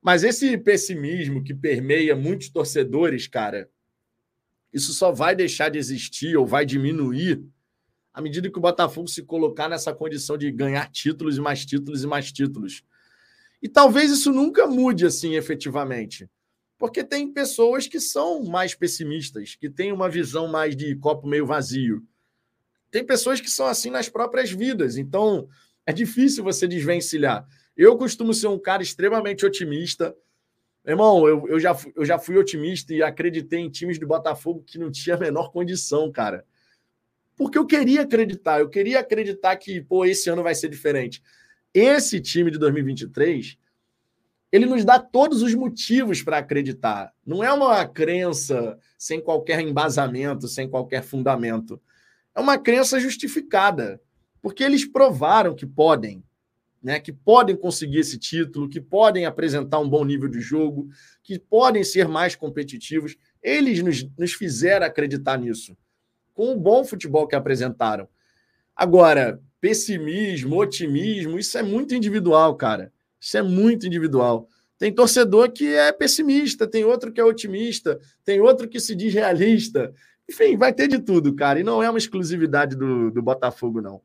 Mas esse pessimismo que permeia muitos torcedores, cara, isso só vai deixar de existir ou vai diminuir à medida que o Botafogo se colocar nessa condição de ganhar títulos e mais títulos e mais títulos. E talvez isso nunca mude assim efetivamente. Porque tem pessoas que são mais pessimistas, que têm uma visão mais de copo meio vazio. Tem pessoas que são assim nas próprias vidas. Então, é difícil você desvencilhar. Eu costumo ser um cara extremamente otimista. Irmão, eu, eu, já, eu já fui otimista e acreditei em times do Botafogo que não tinha a menor condição, cara. Porque eu queria acreditar, eu queria acreditar que, pô, esse ano vai ser diferente. Esse time de 2023, ele nos dá todos os motivos para acreditar. Não é uma crença sem qualquer embasamento, sem qualquer fundamento. É uma crença justificada, porque eles provaram que podem, né, que podem conseguir esse título, que podem apresentar um bom nível de jogo, que podem ser mais competitivos. Eles nos, nos fizeram acreditar nisso, com o bom futebol que apresentaram. Agora, pessimismo, otimismo, isso é muito individual, cara. Isso é muito individual. Tem torcedor que é pessimista, tem outro que é otimista, tem outro que se diz realista. Enfim, vai ter de tudo, cara. E não é uma exclusividade do, do Botafogo, não.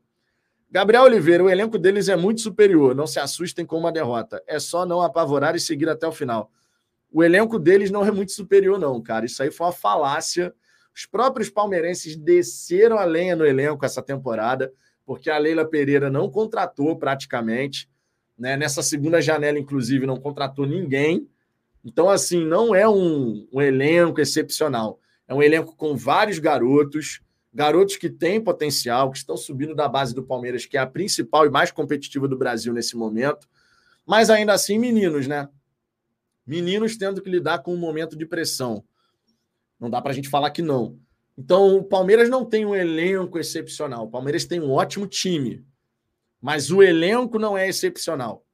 Gabriel Oliveira, o elenco deles é muito superior. Não se assustem com uma derrota. É só não apavorar e seguir até o final. O elenco deles não é muito superior, não, cara. Isso aí foi uma falácia. Os próprios palmeirenses desceram a lenha no elenco essa temporada, porque a Leila Pereira não contratou praticamente. Né? Nessa segunda janela, inclusive, não contratou ninguém. Então, assim, não é um, um elenco excepcional. É um elenco com vários garotos garotos que têm potencial, que estão subindo da base do Palmeiras, que é a principal e mais competitiva do Brasil nesse momento, mas ainda assim meninos, né? Meninos tendo que lidar com um momento de pressão. Não dá para a gente falar que não. Então, o Palmeiras não tem um elenco excepcional. O Palmeiras tem um ótimo time, mas o elenco não é excepcional.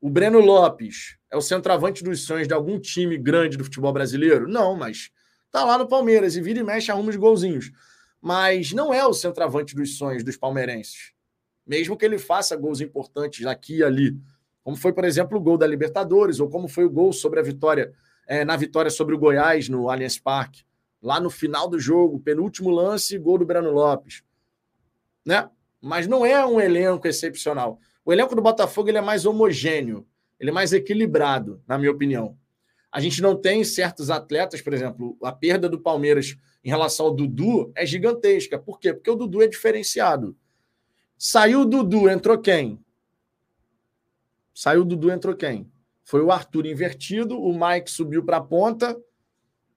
O Breno Lopes é o centroavante dos sonhos de algum time grande do futebol brasileiro? Não, mas tá lá no Palmeiras e vira e mexe arruma os golzinhos mas não é o centroavante dos sonhos dos palmeirenses. Mesmo que ele faça gols importantes aqui e ali, como foi, por exemplo, o gol da Libertadores, ou como foi o gol sobre a vitória, é, na vitória sobre o Goiás no Allianz Parque, lá no final do jogo, penúltimo lance, gol do Breno Lopes. Né? Mas não é um elenco excepcional. O elenco do Botafogo ele é mais homogêneo, ele é mais equilibrado, na minha opinião. A gente não tem certos atletas, por exemplo, a perda do Palmeiras em relação ao Dudu é gigantesca. Por quê? Porque o Dudu é diferenciado. Saiu o Dudu, entrou quem? Saiu o Dudu, entrou quem? Foi o Arthur invertido, o Mike subiu para a ponta.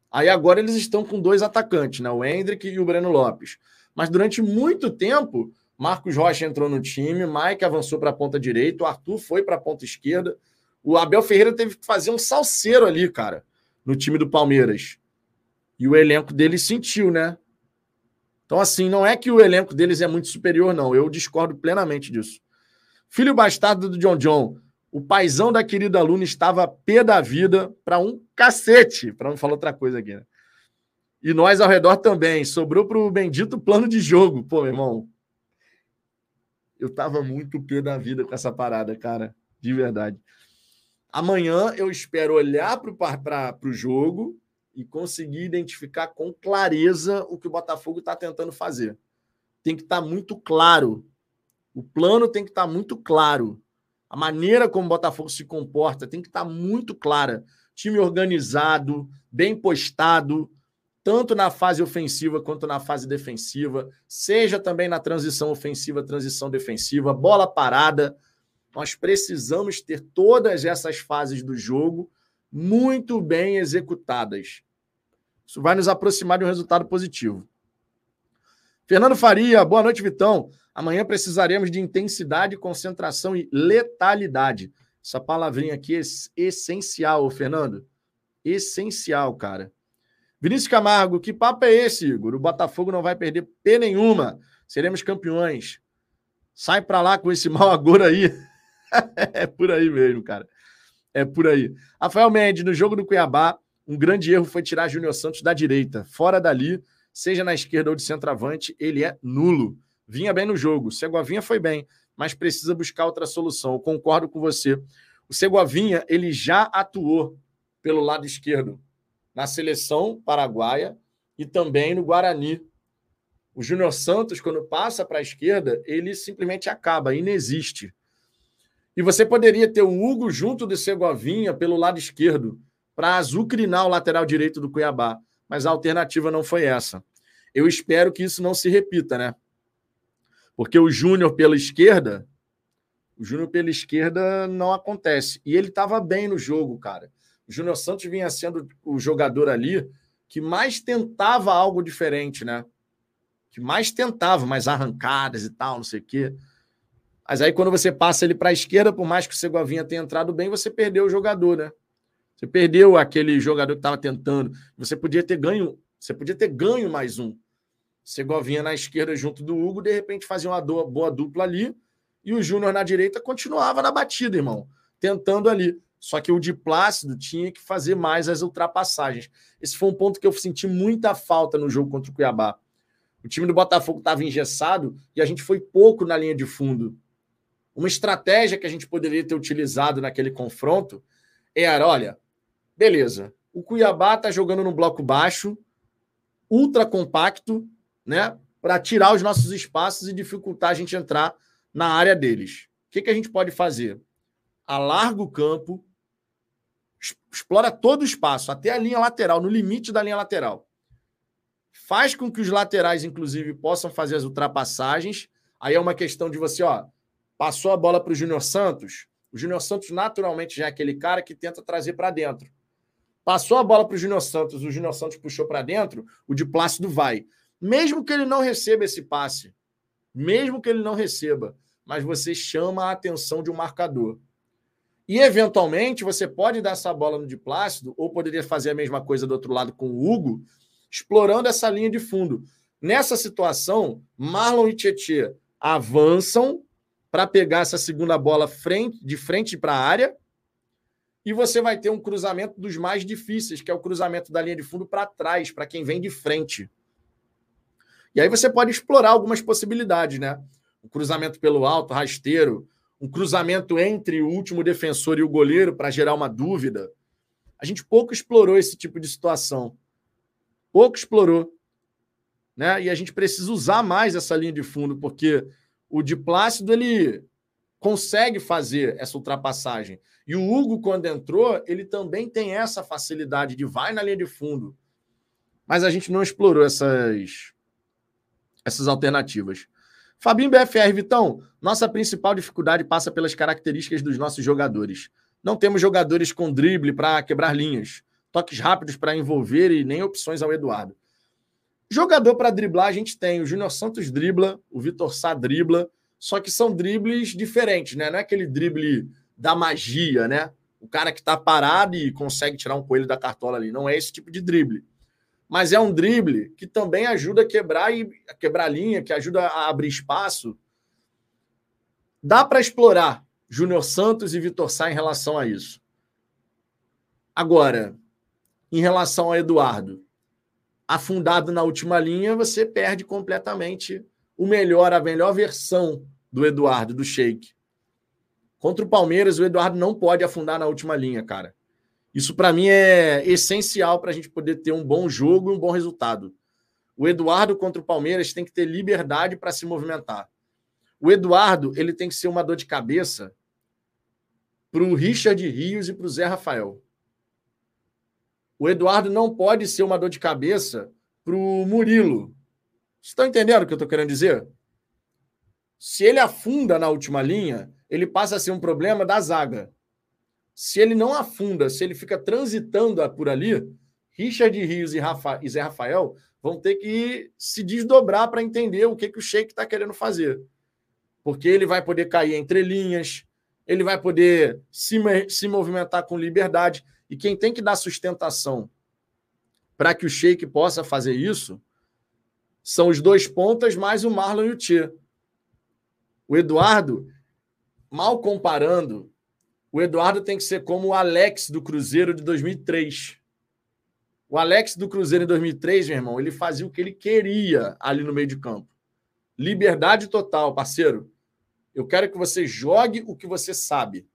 Aí agora eles estão com dois atacantes, né? O Hendrick e o Breno Lopes. Mas durante muito tempo, Marcos Rocha entrou no time, Mike avançou para a ponta direita, o Arthur foi para a ponta esquerda. O Abel Ferreira teve que fazer um salseiro ali, cara, no time do Palmeiras. E o elenco deles sentiu, né? Então, assim, não é que o elenco deles é muito superior, não. Eu discordo plenamente disso. Filho bastardo do John John, o paizão da querida aluna estava pé da vida para um cacete, para não falar outra coisa aqui, né? E nós ao redor também. Sobrou para o bendito plano de jogo. Pô, meu irmão. Eu tava muito pé da vida com essa parada, cara. De verdade. Amanhã eu espero olhar para o jogo e conseguir identificar com clareza o que o Botafogo está tentando fazer. Tem que estar tá muito claro. O plano tem que estar tá muito claro. A maneira como o Botafogo se comporta tem que estar tá muito clara. Time organizado, bem postado, tanto na fase ofensiva quanto na fase defensiva, seja também na transição ofensiva, transição defensiva, bola parada. Nós precisamos ter todas essas fases do jogo muito bem executadas. Isso vai nos aproximar de um resultado positivo. Fernando Faria, boa noite, Vitão. Amanhã precisaremos de intensidade, concentração e letalidade. Essa palavrinha aqui é essencial, Fernando. Essencial, cara. Vinícius Camargo, que papo é esse, Igor? O Botafogo não vai perder P nenhuma. Seremos campeões. Sai para lá com esse mau agouro aí. é por aí mesmo, cara. É por aí. Rafael Mendes, no jogo do Cuiabá, um grande erro foi tirar Júnior Santos da direita. Fora dali, seja na esquerda ou de centroavante, ele é nulo. Vinha bem no jogo. Segovinha foi bem, mas precisa buscar outra solução. Eu concordo com você. O Segovinha, ele já atuou pelo lado esquerdo na seleção paraguaia e também no Guarani. O Júnior Santos, quando passa para a esquerda, ele simplesmente acaba, inexiste. E você poderia ter o Hugo junto do Segovinha pelo lado esquerdo para azucrinar o lateral direito do Cuiabá. Mas a alternativa não foi essa. Eu espero que isso não se repita, né? Porque o Júnior pela esquerda, o Júnior pela esquerda não acontece. E ele estava bem no jogo, cara. O Júnior Santos vinha sendo o jogador ali que mais tentava algo diferente, né? Que mais tentava, mais arrancadas e tal, não sei o quê. Mas aí, quando você passa ele para a esquerda, por mais que o Segovinha tenha entrado bem, você perdeu o jogador, né? Você perdeu aquele jogador que estava tentando. Você podia ter ganho, você podia ter ganho mais um. Segovinha na esquerda junto do Hugo, de repente fazia uma boa dupla ali, e o Júnior na direita continuava na batida, irmão, tentando ali. Só que o de Plácido tinha que fazer mais as ultrapassagens. Esse foi um ponto que eu senti muita falta no jogo contra o Cuiabá. O time do Botafogo estava engessado e a gente foi pouco na linha de fundo. Uma estratégia que a gente poderia ter utilizado naquele confronto era: olha, beleza, o Cuiabá está jogando no bloco baixo, ultra compacto, né? Para tirar os nossos espaços e dificultar a gente entrar na área deles. O que, que a gente pode fazer? Alarga o campo, explora todo o espaço, até a linha lateral, no limite da linha lateral. Faz com que os laterais, inclusive, possam fazer as ultrapassagens. Aí é uma questão de você, ó, Passou a bola para o Júnior Santos. O Júnior Santos, naturalmente, já é aquele cara que tenta trazer para dentro. Passou a bola para o Júnior Santos, o Júnior Santos puxou para dentro, o de Plácido vai. Mesmo que ele não receba esse passe, mesmo que ele não receba, mas você chama a atenção de um marcador. E, eventualmente, você pode dar essa bola no de Plácido, ou poderia fazer a mesma coisa do outro lado com o Hugo, explorando essa linha de fundo. Nessa situação, Marlon e Tietê avançam para pegar essa segunda bola frente, de frente para a área. E você vai ter um cruzamento dos mais difíceis, que é o cruzamento da linha de fundo para trás, para quem vem de frente. E aí você pode explorar algumas possibilidades, né? Um cruzamento pelo alto, rasteiro, um cruzamento entre o último defensor e o goleiro para gerar uma dúvida. A gente pouco explorou esse tipo de situação. Pouco explorou. Né? E a gente precisa usar mais essa linha de fundo, porque o de Plácido ele consegue fazer essa ultrapassagem. E o Hugo, quando entrou, ele também tem essa facilidade de vai na linha de fundo. Mas a gente não explorou essas, essas alternativas. Fabinho BFR, Vitão, nossa principal dificuldade passa pelas características dos nossos jogadores. Não temos jogadores com drible para quebrar linhas, toques rápidos para envolver e nem opções ao Eduardo. Jogador para driblar a gente tem. O Júnior Santos dribla, o Vitor Sá dribla, só que são dribles diferentes, né? Não é aquele drible da magia, né? O cara que está parado e consegue tirar um coelho da cartola ali. Não é esse tipo de drible. Mas é um drible que também ajuda a quebrar e a quebrar a linha, que ajuda a abrir espaço. Dá para explorar Júnior Santos e Vitor Sá em relação a isso. Agora, em relação ao Eduardo, afundado na última linha, você perde completamente o melhor, a melhor versão do Eduardo, do Sheik. Contra o Palmeiras, o Eduardo não pode afundar na última linha, cara. Isso para mim é essencial para a gente poder ter um bom jogo e um bom resultado. O Eduardo contra o Palmeiras tem que ter liberdade para se movimentar. O Eduardo ele tem que ser uma dor de cabeça para o Richard Rios e para o Zé Rafael. O Eduardo não pode ser uma dor de cabeça para o Murilo. Vocês estão entendendo o que eu estou querendo dizer? Se ele afunda na última linha, ele passa a ser um problema da zaga. Se ele não afunda, se ele fica transitando por ali, Richard Rios e, Rafa, e Zé Rafael vão ter que se desdobrar para entender o que, que o Sheik está querendo fazer. Porque ele vai poder cair entre linhas, ele vai poder se, se movimentar com liberdade. E quem tem que dar sustentação para que o Sheik possa fazer isso são os dois pontas mais o Marlon e o Tchê. O Eduardo, mal comparando, o Eduardo tem que ser como o Alex do Cruzeiro de 2003. O Alex do Cruzeiro em 2003, meu irmão, ele fazia o que ele queria ali no meio de campo. Liberdade total, parceiro. Eu quero que você jogue o que você sabe.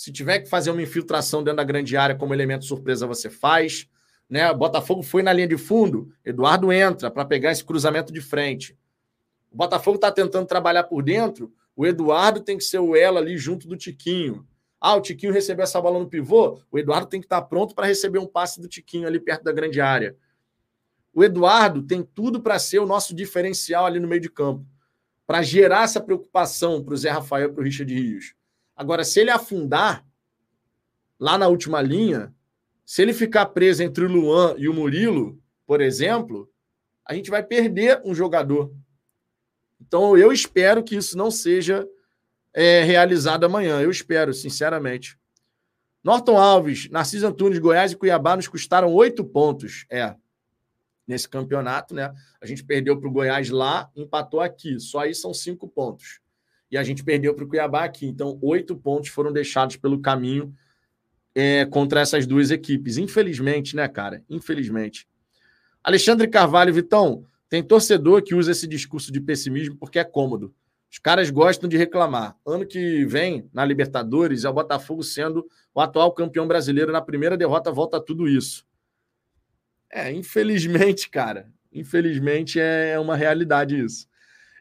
Se tiver que fazer uma infiltração dentro da grande área como elemento surpresa, você faz. Né? O Botafogo foi na linha de fundo, Eduardo entra para pegar esse cruzamento de frente. O Botafogo está tentando trabalhar por dentro, o Eduardo tem que ser o elo ali junto do Tiquinho. Ah, o Tiquinho recebeu essa bola no pivô, o Eduardo tem que estar tá pronto para receber um passe do Tiquinho ali perto da grande área. O Eduardo tem tudo para ser o nosso diferencial ali no meio de campo, para gerar essa preocupação para o Zé Rafael e para o Richard Rios. Agora, se ele afundar lá na última linha, se ele ficar preso entre o Luan e o Murilo, por exemplo, a gente vai perder um jogador. Então, eu espero que isso não seja é, realizado amanhã. Eu espero, sinceramente. Norton Alves, Narciso Antunes, Goiás e Cuiabá nos custaram oito pontos. É, nesse campeonato, né? A gente perdeu para o Goiás lá, empatou aqui. Só aí são cinco pontos. E a gente perdeu para o Cuiabá aqui. Então, oito pontos foram deixados pelo caminho é, contra essas duas equipes. Infelizmente, né, cara? Infelizmente. Alexandre Carvalho, Vitão, tem torcedor que usa esse discurso de pessimismo porque é cômodo. Os caras gostam de reclamar. Ano que vem, na Libertadores, é o Botafogo sendo o atual campeão brasileiro. Na primeira derrota, volta tudo isso. É, infelizmente, cara. Infelizmente é uma realidade isso.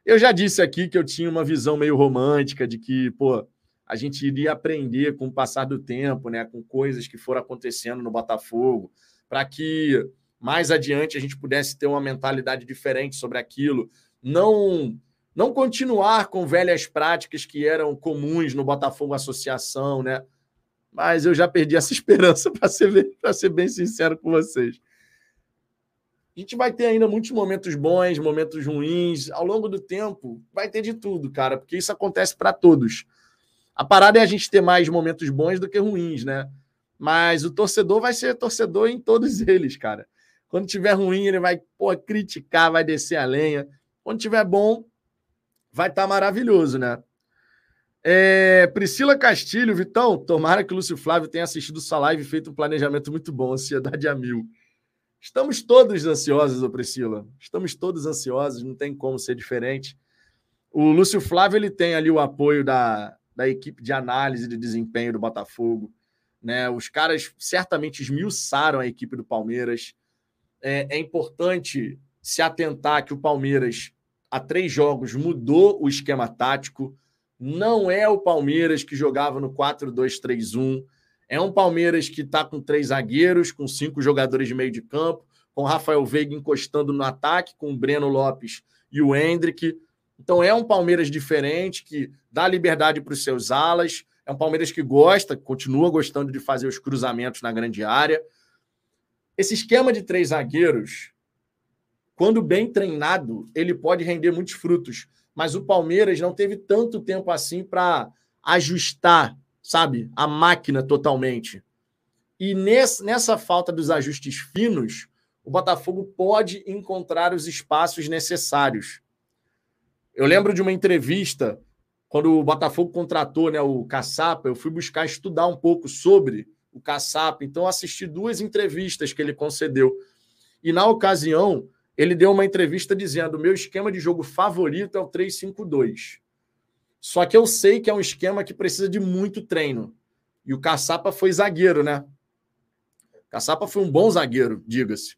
Eu já disse aqui que eu tinha uma visão meio romântica de que, pô, a gente iria aprender com o passar do tempo, né, com coisas que foram acontecendo no Botafogo, para que mais adiante a gente pudesse ter uma mentalidade diferente sobre aquilo, não não continuar com velhas práticas que eram comuns no Botafogo Associação, né? Mas eu já perdi essa esperança, para ser, ser bem sincero com vocês. A gente vai ter ainda muitos momentos bons, momentos ruins. Ao longo do tempo, vai ter de tudo, cara, porque isso acontece para todos. A parada é a gente ter mais momentos bons do que ruins, né? Mas o torcedor vai ser torcedor em todos eles, cara. Quando tiver ruim, ele vai pô, criticar, vai descer a lenha. Quando tiver bom, vai estar tá maravilhoso, né? É, Priscila Castilho, Vitão, tomara que o Lúcio Flávio tenha assistido sua live e feito um planejamento muito bom, ansiedade a mil. Estamos todos ansiosos, Priscila. Estamos todos ansiosos, não tem como ser diferente. O Lúcio Flávio ele tem ali o apoio da, da equipe de análise de desempenho do Botafogo. Né? Os caras certamente esmiuçaram a equipe do Palmeiras. É, é importante se atentar que o Palmeiras há três jogos mudou o esquema tático. Não é o Palmeiras que jogava no 4-2-3-1. É um Palmeiras que está com três zagueiros, com cinco jogadores de meio de campo, com Rafael Veiga encostando no ataque, com o Breno Lopes e o Hendrick. Então é um Palmeiras diferente, que dá liberdade para os seus alas. É um Palmeiras que gosta, continua gostando de fazer os cruzamentos na grande área. Esse esquema de três zagueiros quando bem treinado, ele pode render muitos frutos. Mas o Palmeiras não teve tanto tempo assim para ajustar, sabe, a máquina totalmente. E nesse, nessa falta dos ajustes finos, o Botafogo pode encontrar os espaços necessários. Eu lembro de uma entrevista quando o Botafogo contratou né, o Caçapa, eu fui buscar estudar um pouco sobre o Caçapa, então assisti duas entrevistas que ele concedeu. E na ocasião, ele deu uma entrevista dizendo: meu esquema de jogo favorito é o 3-5-2. Só que eu sei que é um esquema que precisa de muito treino. E o Caçapa foi zagueiro, né? O Caçapa foi um bom zagueiro, diga-se.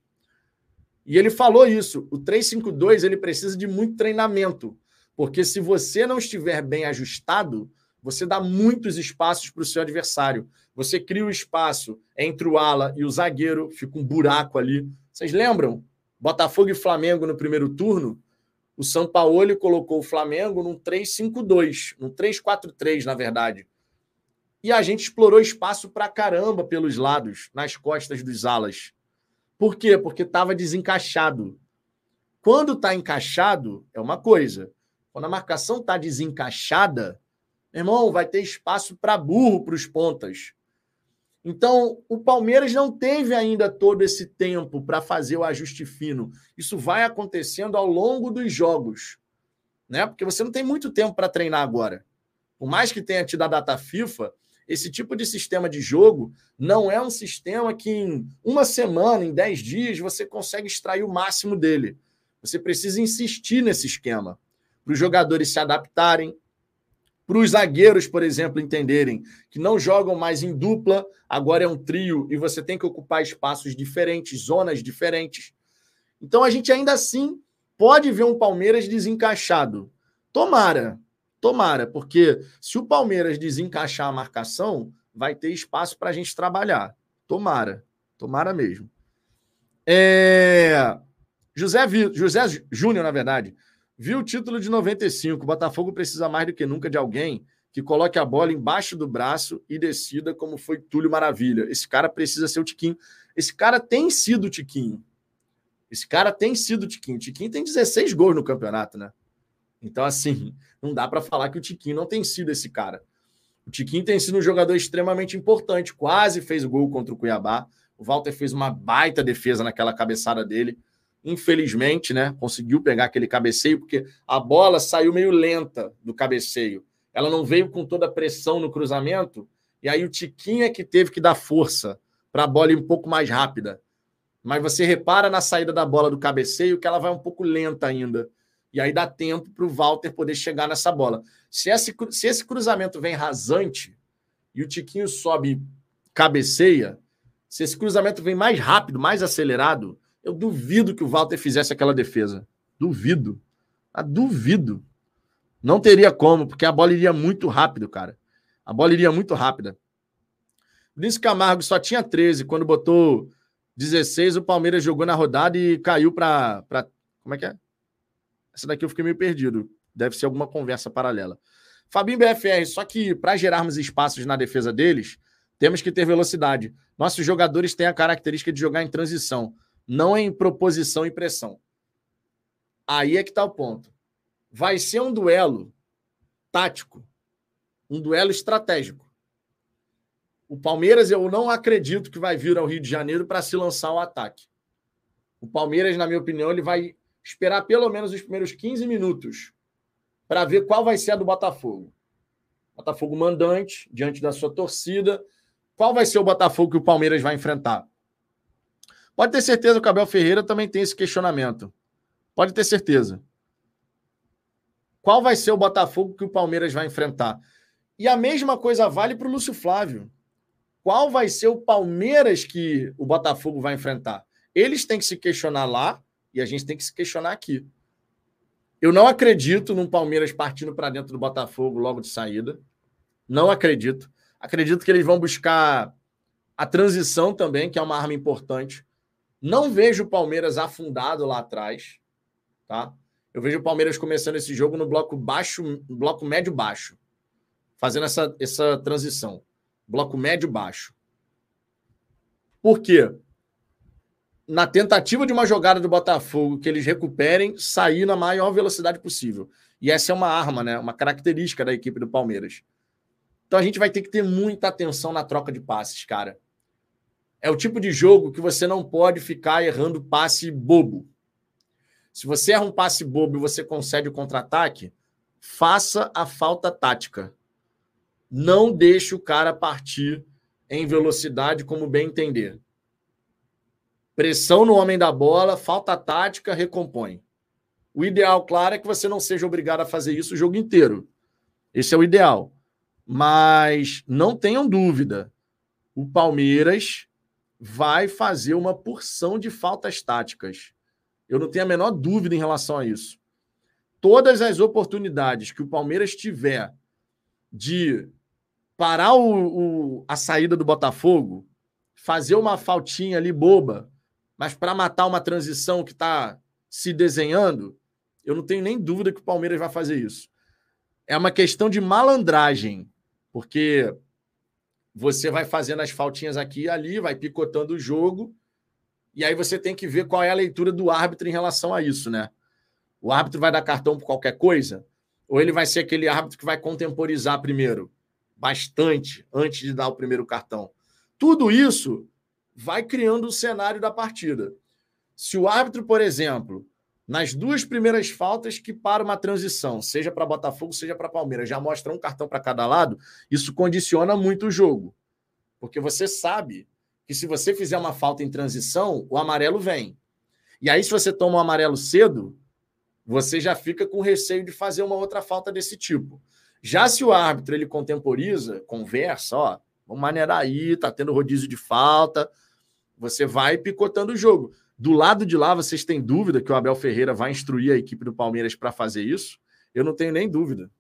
E ele falou isso. O 3-5-2 ele precisa de muito treinamento. Porque se você não estiver bem ajustado, você dá muitos espaços para o seu adversário. Você cria o um espaço entre o ala e o zagueiro, fica um buraco ali. Vocês lembram Botafogo e Flamengo no primeiro turno, o São Paulo colocou o Flamengo num 3-5-2, num 3-4-3, na verdade. E a gente explorou espaço pra caramba pelos lados, nas costas dos alas. Por quê? Porque estava desencaixado. Quando está encaixado, é uma coisa. Quando a marcação está desencaixada, irmão, vai ter espaço para burro para os pontas. Então, o Palmeiras não teve ainda todo esse tempo para fazer o ajuste fino. Isso vai acontecendo ao longo dos jogos, né? Porque você não tem muito tempo para treinar agora. Por mais que tenha tido a data FIFA, esse tipo de sistema de jogo não é um sistema que em uma semana, em dez dias, você consegue extrair o máximo dele. Você precisa insistir nesse esquema para os jogadores se adaptarem, para os zagueiros, por exemplo, entenderem que não jogam mais em dupla, agora é um trio e você tem que ocupar espaços diferentes, zonas diferentes. Então a gente ainda assim pode ver um Palmeiras desencaixado. Tomara, tomara, porque se o Palmeiras desencaixar a marcação, vai ter espaço para a gente trabalhar. Tomara, tomara mesmo. É... José, José Júnior, na verdade, Viu o título de 95. O Botafogo precisa mais do que nunca de alguém que coloque a bola embaixo do braço e decida como foi Túlio Maravilha. Esse cara precisa ser o Tiquinho. Esse cara tem sido o Tiquinho. Esse cara tem sido o Tiquinho. O Tiquinho tem 16 gols no campeonato, né? Então, assim, não dá para falar que o Tiquinho não tem sido esse cara. O Tiquinho tem sido um jogador extremamente importante. Quase fez o gol contra o Cuiabá. O Walter fez uma baita defesa naquela cabeçada dele infelizmente, né, conseguiu pegar aquele cabeceio, porque a bola saiu meio lenta do cabeceio. Ela não veio com toda a pressão no cruzamento, e aí o Tiquinho é que teve que dar força para a bola ir um pouco mais rápida. Mas você repara na saída da bola do cabeceio que ela vai um pouco lenta ainda. E aí dá tempo para o Walter poder chegar nessa bola. Se esse, se esse cruzamento vem rasante e o Tiquinho sobe cabeceia, se esse cruzamento vem mais rápido, mais acelerado, eu duvido que o Walter fizesse aquela defesa. Duvido. Ah, duvido. Não teria como, porque a bola iria muito rápido, cara. A bola iria muito rápida. Vinícius Camargo só tinha 13. Quando botou 16, o Palmeiras jogou na rodada e caiu para. Pra... Como é que é? Essa daqui eu fiquei meio perdido. Deve ser alguma conversa paralela. Fabinho BFR, só que para gerarmos espaços na defesa deles, temos que ter velocidade. Nossos jogadores têm a característica de jogar em transição não em proposição e pressão. Aí é que está o ponto. Vai ser um duelo tático, um duelo estratégico. O Palmeiras, eu não acredito que vai vir ao Rio de Janeiro para se lançar ao ataque. O Palmeiras, na minha opinião, ele vai esperar pelo menos os primeiros 15 minutos para ver qual vai ser a do Botafogo. Botafogo mandante, diante da sua torcida. Qual vai ser o Botafogo que o Palmeiras vai enfrentar? Pode ter certeza que o Abel Ferreira também tem esse questionamento. Pode ter certeza. Qual vai ser o Botafogo que o Palmeiras vai enfrentar? E a mesma coisa vale para o Lúcio Flávio. Qual vai ser o Palmeiras que o Botafogo vai enfrentar? Eles têm que se questionar lá e a gente tem que se questionar aqui. Eu não acredito num Palmeiras partindo para dentro do Botafogo logo de saída. Não acredito. Acredito que eles vão buscar a transição também, que é uma arma importante. Não vejo o Palmeiras afundado lá atrás, tá? Eu vejo o Palmeiras começando esse jogo no bloco baixo, bloco médio baixo, fazendo essa, essa transição, bloco médio baixo. Por quê? Na tentativa de uma jogada do Botafogo que eles recuperem, sair na maior velocidade possível. E essa é uma arma, né? Uma característica da equipe do Palmeiras. Então a gente vai ter que ter muita atenção na troca de passes, cara. É o tipo de jogo que você não pode ficar errando passe bobo. Se você erra um passe bobo e você concede o contra-ataque, faça a falta tática. Não deixe o cara partir em velocidade como bem entender. Pressão no homem da bola, falta tática, recompõe. O ideal, claro, é que você não seja obrigado a fazer isso o jogo inteiro. Esse é o ideal. Mas não tenham dúvida. O Palmeiras vai fazer uma porção de faltas táticas. Eu não tenho a menor dúvida em relação a isso. Todas as oportunidades que o Palmeiras tiver de parar o, o, a saída do Botafogo, fazer uma faltinha ali boba, mas para matar uma transição que está se desenhando, eu não tenho nem dúvida que o Palmeiras vai fazer isso. É uma questão de malandragem, porque você vai fazendo as faltinhas aqui e ali, vai picotando o jogo, E aí você tem que ver qual é a leitura do árbitro em relação a isso, né? O árbitro vai dar cartão por qualquer coisa? Ou ele vai ser aquele árbitro que vai contemporizar primeiro? Bastante, antes de dar o primeiro cartão. Tudo isso vai criando o cenário da partida. Se o árbitro, por exemplo, nas duas primeiras faltas que para uma transição, seja para Botafogo, seja para Palmeiras, já mostra um cartão para cada lado, isso condiciona muito o jogo. Porque você sabe que se você fizer uma falta em transição, o amarelo vem. E aí, se você toma o um amarelo cedo, você já fica com receio de fazer uma outra falta desse tipo. Já se o árbitro ele contemporiza, conversa, ó, vamos maneirar aí, tá tendo rodízio de falta, você vai picotando o jogo. Do lado de lá, vocês têm dúvida que o Abel Ferreira vai instruir a equipe do Palmeiras para fazer isso? Eu não tenho nem dúvida.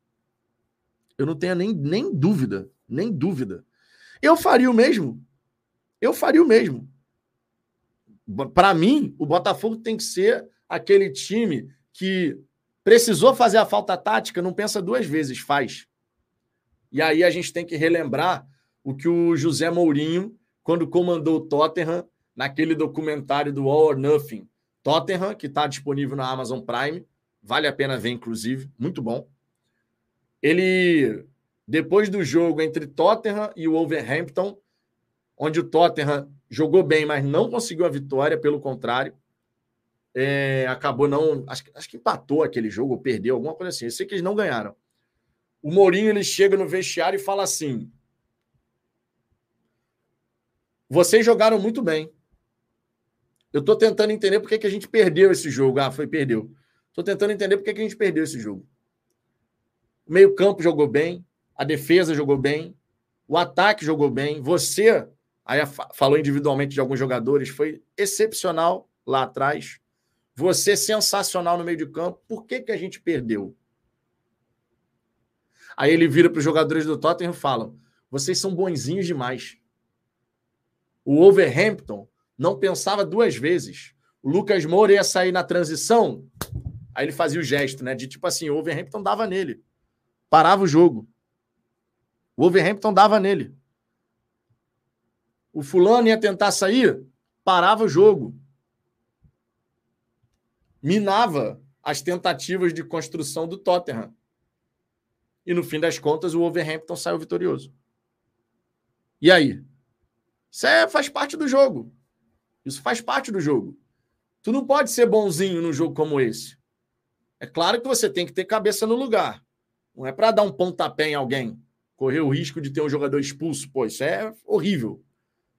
Eu não tenho nem, nem dúvida, nem dúvida. Eu faria o mesmo. Eu faria o mesmo. Para mim, o Botafogo tem que ser aquele time que precisou fazer a falta tática, não pensa duas vezes, faz. E aí a gente tem que relembrar o que o José Mourinho, quando comandou o Tottenham, naquele documentário do All or Nothing Tottenham, que está disponível na Amazon Prime. Vale a pena ver, inclusive. Muito bom. Ele, depois do jogo entre Tottenham e o Wolverhampton, onde o Tottenham jogou bem, mas não conseguiu a vitória, pelo contrário, é, acabou não. Acho, acho que empatou aquele jogo, ou perdeu, alguma coisa assim. Eu sei que eles não ganharam. O Mourinho ele chega no vestiário e fala assim: Vocês jogaram muito bem. Eu estou tentando entender por que, que a gente perdeu esse jogo. Ah, foi, perdeu. Estou tentando entender por que, que a gente perdeu esse jogo. O meio-campo jogou bem, a defesa jogou bem, o ataque jogou bem. Você, aí falou individualmente de alguns jogadores, foi excepcional lá atrás. Você sensacional no meio de campo. Por que, que a gente perdeu? Aí ele vira para os jogadores do Tottenham e fala: vocês são bonzinhos demais. O Overhampton não pensava duas vezes. O Lucas Moura ia sair na transição, aí ele fazia o gesto, né? De tipo assim, o Overhampton dava nele. Parava o jogo. O Overhampton dava nele. O fulano ia tentar sair, parava o jogo. Minava as tentativas de construção do Tottenham. E no fim das contas, o Overhampton saiu vitorioso. E aí? Isso é, faz parte do jogo. Isso faz parte do jogo. Tu não pode ser bonzinho num jogo como esse. É claro que você tem que ter cabeça no lugar. Não é para dar um pontapé em alguém, correr o risco de ter um jogador expulso. Pô, isso é horrível.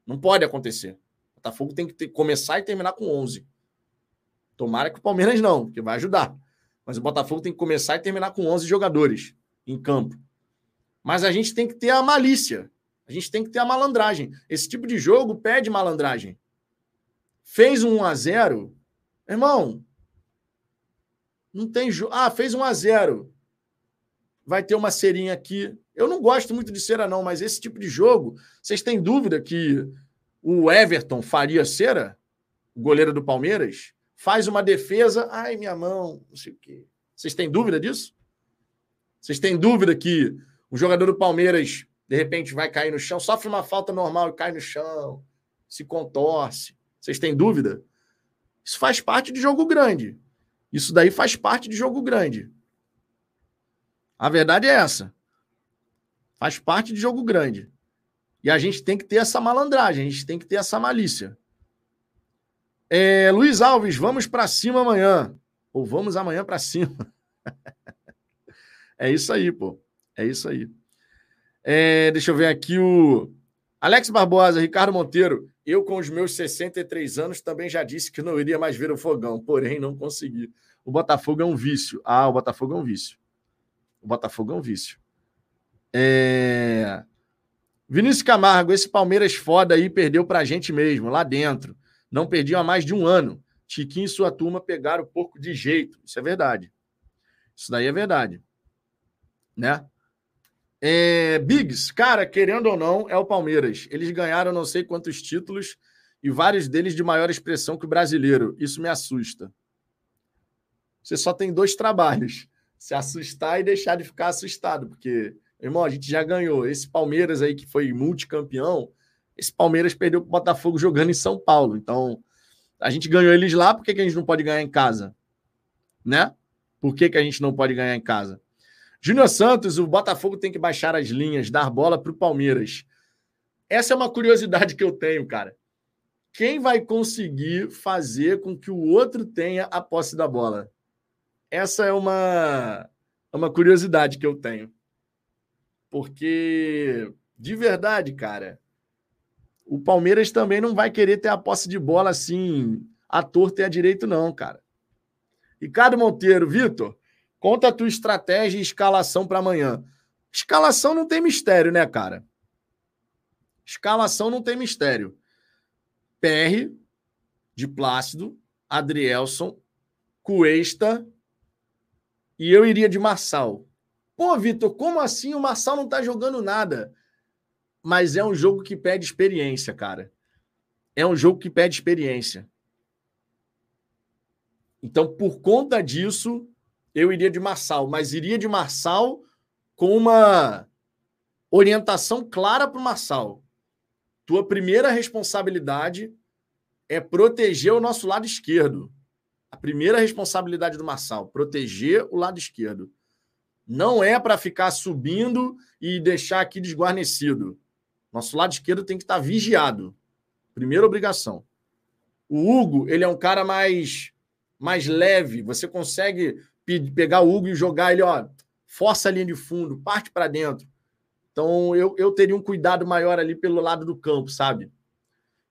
Não pode acontecer. O Botafogo tem que ter, começar e terminar com 11. Tomara que o Palmeiras não, porque vai ajudar. Mas o Botafogo tem que começar e terminar com 11 jogadores em campo. Mas a gente tem que ter a malícia. A gente tem que ter a malandragem. Esse tipo de jogo pede malandragem. Fez um 1 a 0 irmão, não tem jogo. Ah, fez 1 a 0 Vai ter uma serinha aqui. Eu não gosto muito de cera, não, mas esse tipo de jogo, vocês têm dúvida que o Everton faria cera? O goleiro do Palmeiras? Faz uma defesa, ai, minha mão, não sei o quê. Vocês têm dúvida disso? Vocês têm dúvida que o jogador do Palmeiras, de repente, vai cair no chão, sofre uma falta normal e cai no chão, se contorce? Vocês têm dúvida? Isso faz parte de jogo grande. Isso daí faz parte de jogo grande. A verdade é essa. Faz parte de jogo grande. E a gente tem que ter essa malandragem, a gente tem que ter essa malícia. É, Luiz Alves, vamos para cima amanhã. Ou vamos amanhã para cima. é isso aí, pô. É isso aí. É, deixa eu ver aqui o Alex Barbosa, Ricardo Monteiro. Eu, com os meus 63 anos, também já disse que não iria mais ver o fogão, porém não consegui. O Botafogo é um vício. Ah, o Botafogo é um vício. O Botafogo é um vício. É... Vinícius Camargo, esse Palmeiras foda aí perdeu pra gente mesmo, lá dentro. Não perdiam há mais de um ano. Tiquinho e sua turma pegaram pouco de jeito. Isso é verdade. Isso daí é verdade. Né? É, Biggs, cara, querendo ou não, é o Palmeiras. Eles ganharam não sei quantos títulos e vários deles de maior expressão que o brasileiro. Isso me assusta. Você só tem dois trabalhos: se assustar e deixar de ficar assustado, porque, irmão, a gente já ganhou. Esse Palmeiras aí que foi multicampeão, esse Palmeiras perdeu para o Botafogo jogando em São Paulo. Então, A gente ganhou eles lá, por que, que a gente não pode ganhar em casa? Né? Por que, que a gente não pode ganhar em casa? Júnior Santos, o Botafogo tem que baixar as linhas, dar bola para o Palmeiras. Essa é uma curiosidade que eu tenho, cara. Quem vai conseguir fazer com que o outro tenha a posse da bola? Essa é uma, é uma curiosidade que eu tenho. Porque, de verdade, cara, o Palmeiras também não vai querer ter a posse de bola assim, a torta e a direito, não, cara. Ricardo Monteiro, Vitor, conta a tua estratégia e escalação para amanhã. Escalação não tem mistério, né, cara? Escalação não tem mistério. PR, de Plácido, Adrielson, Cuesta e eu iria de Marçal. Pô, Vitor, como assim o Marçal não tá jogando nada? Mas é um jogo que pede experiência, cara. É um jogo que pede experiência. Então, por conta disso, eu iria de Marçal, mas iria de Marçal com uma orientação clara para o Marçal. Tua primeira responsabilidade é proteger o nosso lado esquerdo. A primeira responsabilidade do Marçal, proteger o lado esquerdo. Não é para ficar subindo e deixar aqui desguarnecido. Nosso lado esquerdo tem que estar tá vigiado. Primeira obrigação. O Hugo, ele é um cara mais mais leve. Você consegue pegar o Hugo e jogar ele, ó, força a linha de fundo, parte para dentro. Então eu, eu teria um cuidado maior ali pelo lado do campo, sabe?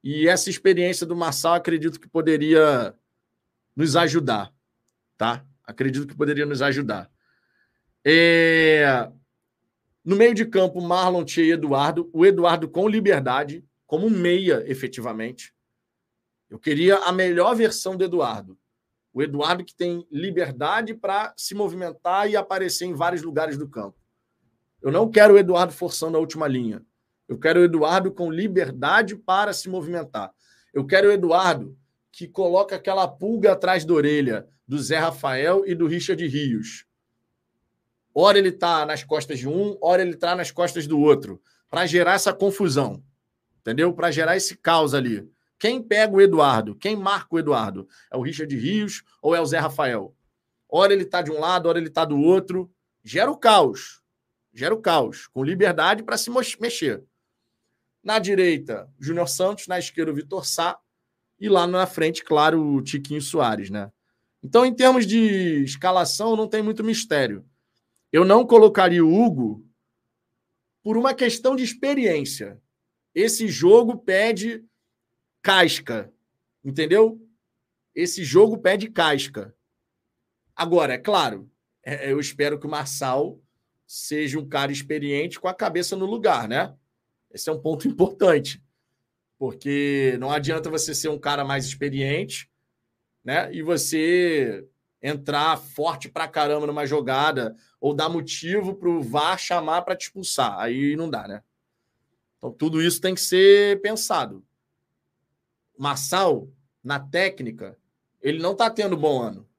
E essa experiência do Marçal acredito que poderia nos ajudar, tá? Acredito que poderia nos ajudar. É... No meio de campo, Marlon e Eduardo. O Eduardo com liberdade, como meia, efetivamente. Eu queria a melhor versão do Eduardo. O Eduardo que tem liberdade para se movimentar e aparecer em vários lugares do campo. Eu não quero o Eduardo forçando a última linha. Eu quero o Eduardo com liberdade para se movimentar. Eu quero o Eduardo que coloca aquela pulga atrás da orelha do Zé Rafael e do Richard Rios. Ora ele está nas costas de um, ora ele está nas costas do outro, para gerar essa confusão. Entendeu? Para gerar esse caos ali. Quem pega o Eduardo? Quem marca o Eduardo? É o Richard Rios ou é o Zé Rafael? Ora ele está de um lado, ora ele está do outro. Gera o caos. Gera o caos. Com liberdade para se mexer. Na direita, Júnior Santos. Na esquerda, o Vitor Sá. E lá na frente, claro, o Tiquinho Soares, né? Então, em termos de escalação, não tem muito mistério. Eu não colocaria o Hugo por uma questão de experiência. Esse jogo pede casca, entendeu? Esse jogo pede casca. Agora, é claro, é, eu espero que o Marçal seja um cara experiente com a cabeça no lugar, né? Esse é um ponto importante. Porque não adianta você ser um cara mais experiente, né? E você entrar forte pra caramba numa jogada ou dar motivo para o VAR chamar para te expulsar. Aí não dá, né? Então tudo isso tem que ser pensado. Massal, na técnica, ele não está tendo bom ano.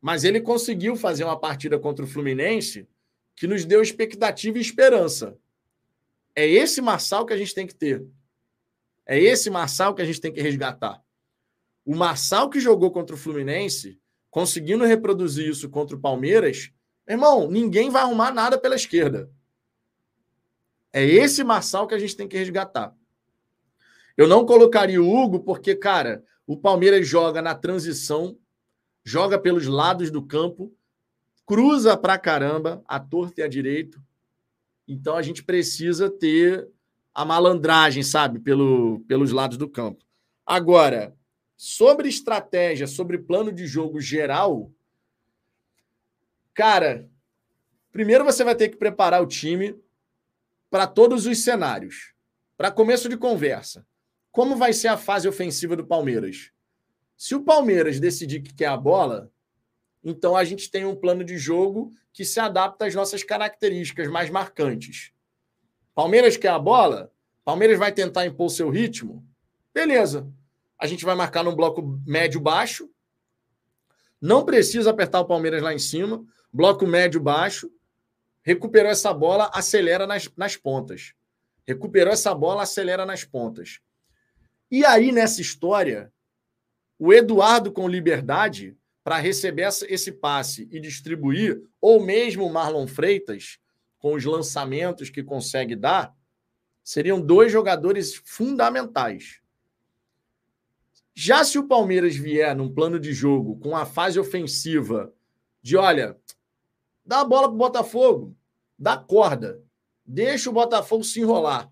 Mas ele conseguiu fazer uma partida contra o Fluminense que nos deu expectativa e esperança. É esse Marçal que a gente tem que ter. É esse Marçal que a gente tem que resgatar. O Marçal que jogou contra o Fluminense, conseguindo reproduzir isso contra o Palmeiras, irmão, ninguém vai arrumar nada pela esquerda. É esse Marçal que a gente tem que resgatar. Eu não colocaria o Hugo porque, cara, o Palmeiras joga na transição, joga pelos lados do campo, cruza pra caramba, a torta e a direito. Então a gente precisa ter a malandragem, sabe, pelo, pelos lados do campo. Agora, sobre estratégia, sobre plano de jogo geral, cara, primeiro você vai ter que preparar o time para todos os cenários. Para começo de conversa, como vai ser a fase ofensiva do Palmeiras? Se o Palmeiras decidir que quer a bola, então a gente tem um plano de jogo que se adapta às nossas características mais marcantes. Palmeiras quer a bola? Palmeiras vai tentar impor seu ritmo? Beleza. A gente vai marcar num bloco médio-baixo. Não precisa apertar o Palmeiras lá em cima. Bloco médio-baixo. Recuperou essa bola, acelera nas, nas pontas. Recuperou essa bola, acelera nas pontas. E aí, nessa história, O Eduardo com liberdade para receber esse passe e distribuir, ou mesmo o Marlon Freitas, com os lançamentos que consegue dar, seriam dois jogadores fundamentais. Já se o Palmeiras vier num plano de jogo com a fase ofensiva de, olha, dá a bola para o Botafogo, dá corda, deixa o Botafogo se enrolar.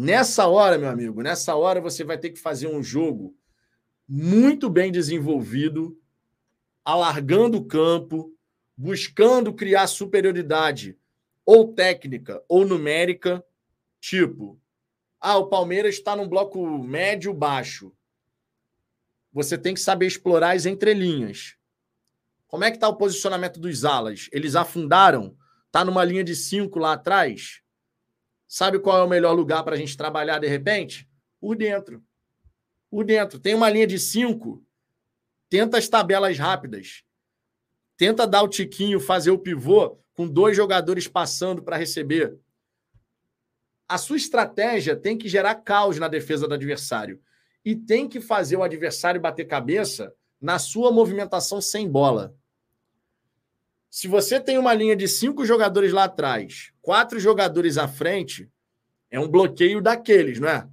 Nessa hora, meu amigo, nessa hora você vai ter que fazer um jogo muito bem desenvolvido, alargando o campo, buscando criar superioridade ou técnica ou numérica, tipo, ah, o Palmeiras está num bloco médio baixo. Você tem que saber explorar as entrelinhas. Como é que está o posicionamento dos alas? Eles afundaram? Está numa linha de cinco lá atrás? Sabe qual é o melhor lugar para a gente trabalhar de repente? Por dentro. Por dentro. Tem uma linha de cinco. Tenta as tabelas rápidas. Tenta dar o tiquinho, fazer o pivô com dois jogadores passando para receber. A sua estratégia tem que gerar caos na defesa do adversário. E tem que fazer o adversário bater cabeça na sua movimentação sem bola. Se você tem uma linha de cinco jogadores lá atrás, quatro jogadores à frente, é um bloqueio daqueles, não é?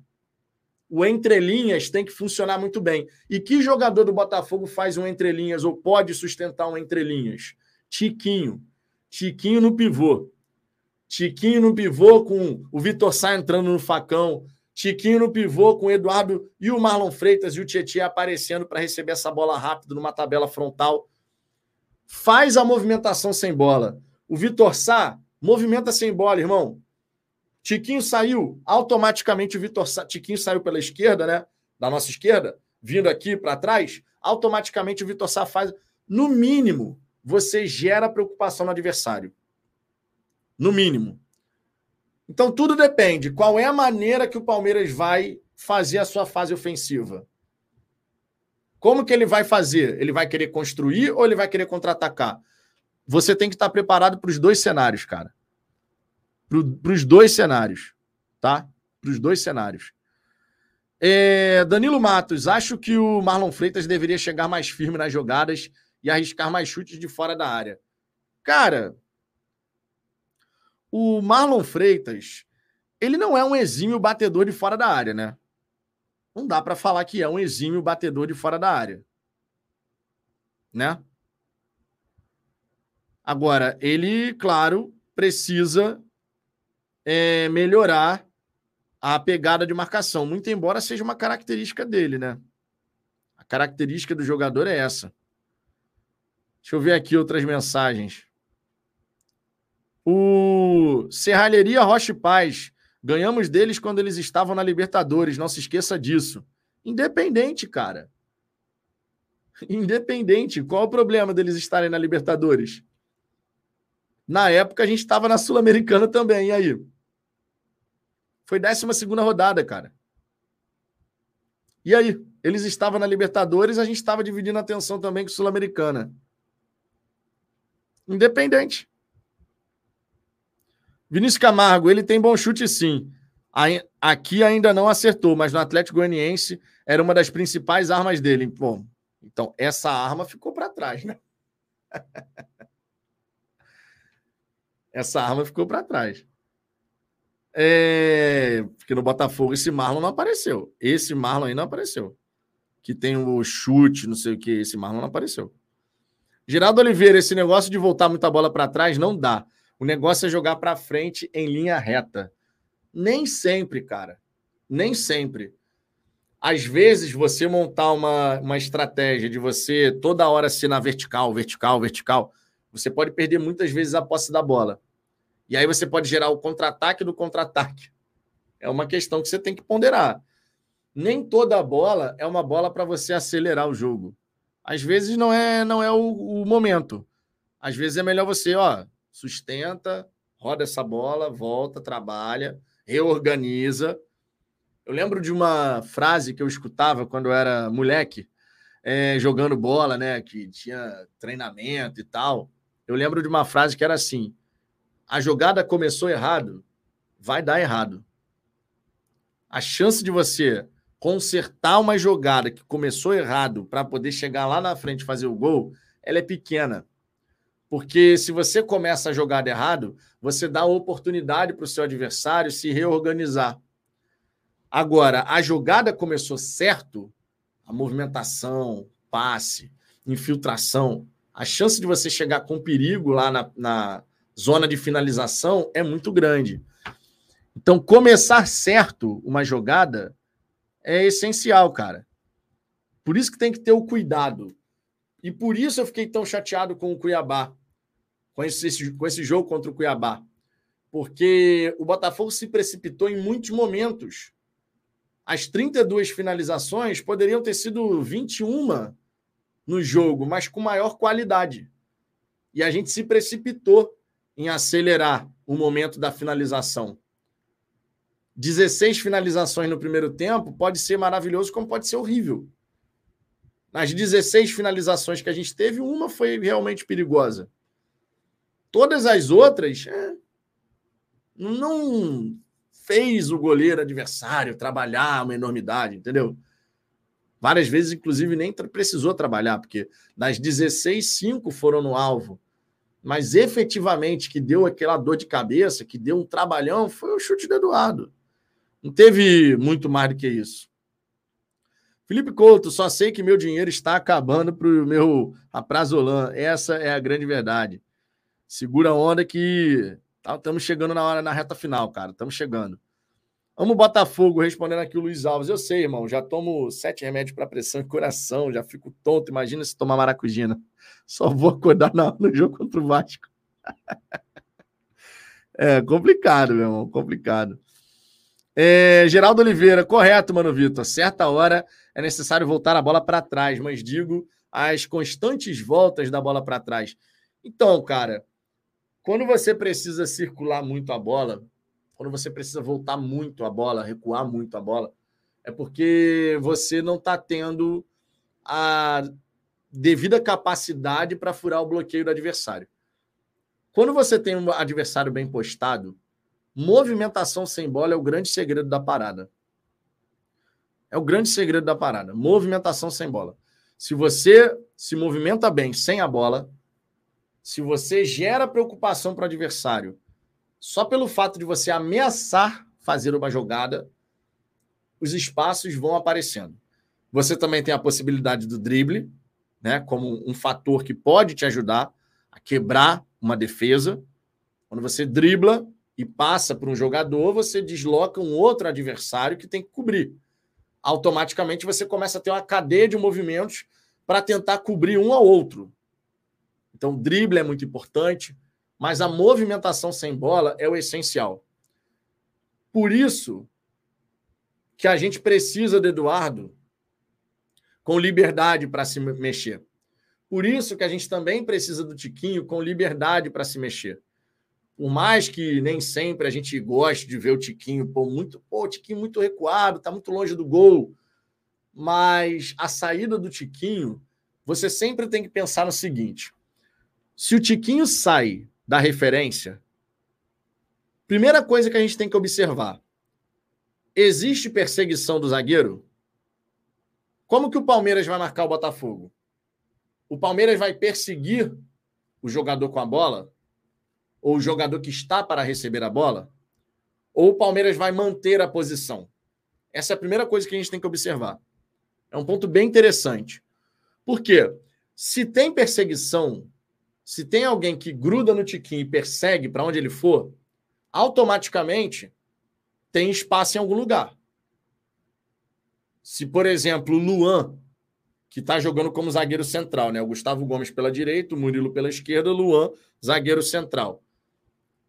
O entrelinhas tem que funcionar muito bem. E que jogador do Botafogo faz um entrelinhas ou pode sustentar um entrelinhas? Tiquinho. Tiquinho no pivô. Tiquinho no pivô com o Vitor Sá entrando no facão. Tiquinho no pivô com o Eduardo e o Marlon Freitas e o Tietchan aparecendo para receber essa bola rápido numa tabela frontal faz a movimentação sem bola. O Vitor Sá movimenta sem bola, irmão. Tiquinho saiu, automaticamente o Vitor Sá, Tiquinho saiu pela esquerda, né? Da nossa esquerda, vindo aqui para trás, automaticamente o Vitor Sá faz, no mínimo, você gera preocupação no adversário. No mínimo. Então tudo depende. Qual é a maneira que o Palmeiras vai fazer a sua fase ofensiva? Como que ele vai fazer? Ele vai querer construir ou ele vai querer contra-atacar? Você tem que estar preparado para os dois cenários, cara. Para os dois cenários, tá? Para os dois cenários. É, Danilo Matos, acho que o Marlon Freitas deveria chegar mais firme nas jogadas e arriscar mais chutes de fora da área. Cara, o Marlon Freitas, ele não é um exímio batedor de fora da área, né? não dá para falar que é um exímio batedor de fora da área. Né? Agora, ele, claro, precisa é, melhorar a pegada de marcação, muito embora seja uma característica dele, né? A característica do jogador é essa. Deixa eu ver aqui outras mensagens. O Serralheria Roche Paz Ganhamos deles quando eles estavam na Libertadores, não se esqueça disso. Independente, cara. Independente. Qual o problema deles estarem na Libertadores? Na época a gente estava na Sul-Americana também, e aí? Foi 12 rodada, cara. E aí? Eles estavam na Libertadores, a gente estava dividindo a atenção também com Sul-Americana. Independente. Vinícius Camargo, ele tem bom chute sim. Aqui ainda não acertou, mas no Atlético Goianiense era uma das principais armas dele. Bom, então essa arma ficou para trás, né? essa arma ficou para trás. É... Porque no Botafogo esse Marlon não apareceu. Esse Marlon aí não apareceu. Que tem o chute, não sei o que. Esse Marlon não apareceu. Geraldo Oliveira, esse negócio de voltar muita bola para trás não dá. O negócio é jogar para frente em linha reta. Nem sempre, cara. Nem sempre. Às vezes, você montar uma, uma estratégia de você toda hora ser na vertical, vertical, vertical, você pode perder muitas vezes a posse da bola. E aí você pode gerar o contra-ataque do contra-ataque. É uma questão que você tem que ponderar. Nem toda bola é uma bola para você acelerar o jogo. Às vezes não é não é o, o momento. Às vezes é melhor você, ó, sustenta, roda essa bola, volta, trabalha, reorganiza. Eu lembro de uma frase que eu escutava quando eu era moleque, é, jogando bola, né? Que tinha treinamento e tal. Eu lembro de uma frase que era assim: a jogada começou errado, vai dar errado. A chance de você consertar uma jogada que começou errado para poder chegar lá na frente e fazer o gol, ela é pequena. Porque se você começa a jogada errado, você dá oportunidade para o seu adversário se reorganizar. Agora, a jogada começou certo, a movimentação, passe, infiltração, a chance de você chegar com perigo lá na, na zona de finalização é muito grande. Então, começar certo uma jogada é essencial, cara. Por isso que tem que ter o cuidado. E por isso eu fiquei tão chateado com o Cuiabá, com esse, com esse jogo contra o Cuiabá. Porque o Botafogo se precipitou em muitos momentos. As 32 finalizações poderiam ter sido 21 no jogo, mas com maior qualidade. E a gente se precipitou em acelerar o momento da finalização. 16 finalizações no primeiro tempo pode ser maravilhoso, como pode ser horrível. Nas 16 finalizações que a gente teve, uma foi realmente perigosa. Todas as outras é, não fez o goleiro adversário trabalhar uma enormidade, entendeu? Várias vezes, inclusive, nem precisou trabalhar, porque das 16, 5 foram no alvo. Mas efetivamente que deu aquela dor de cabeça, que deu um trabalhão, foi o chute do Eduardo. Não teve muito mais do que isso. Felipe Couto, só sei que meu dinheiro está acabando para o meu aprazolan. Essa é a grande verdade. Segura a onda que estamos tá, chegando na hora, na reta final, cara. Estamos chegando. Amo Botafogo, respondendo aqui o Luiz Alves. Eu sei, irmão, já tomo sete remédios para pressão e coração, já fico tonto. Imagina se tomar maracujina. Só vou acordar no jogo contra o Vasco. é complicado, meu irmão, complicado. É, Geraldo Oliveira, correto, mano, Vitor. Certa hora é necessário voltar a bola para trás, mas digo as constantes voltas da bola para trás. Então, cara, quando você precisa circular muito a bola, quando você precisa voltar muito a bola, recuar muito a bola, é porque você não está tendo a devida capacidade para furar o bloqueio do adversário. Quando você tem um adversário bem postado, movimentação sem bola é o grande segredo da parada. É o grande segredo da parada. Movimentação sem bola. Se você se movimenta bem sem a bola, se você gera preocupação para o adversário só pelo fato de você ameaçar fazer uma jogada, os espaços vão aparecendo. Você também tem a possibilidade do drible, né, como um fator que pode te ajudar a quebrar uma defesa. Quando você dribla e passa por um jogador, você desloca um outro adversário que tem que cobrir. Automaticamente você começa a ter uma cadeia de movimentos para tentar cobrir um ao outro. Então, drible é muito importante, mas a movimentação sem bola é o essencial. Por isso que a gente precisa do Eduardo com liberdade para se mexer. Por isso que a gente também precisa do Tiquinho com liberdade para se mexer. Por mais que nem sempre a gente goste de ver o Tiquinho, pô, muito, pô, Tiquinho muito recuado, está muito longe do gol. Mas a saída do Tiquinho, você sempre tem que pensar no seguinte: se o Tiquinho sai da referência, primeira coisa que a gente tem que observar: existe perseguição do zagueiro? Como que o Palmeiras vai marcar o Botafogo? O Palmeiras vai perseguir o jogador com a bola? Ou o jogador que está para receber a bola? Ou o Palmeiras vai manter a posição? Essa é a primeira coisa que a gente tem que observar. É um ponto bem interessante. Por quê? Se tem perseguição se tem alguém que gruda no Tiquinho e persegue para onde ele for, automaticamente tem espaço em algum lugar. Se, por exemplo, o Luan, que está jogando como zagueiro central, né? O Gustavo Gomes pela direita, o Murilo pela esquerda, o Luan, zagueiro central.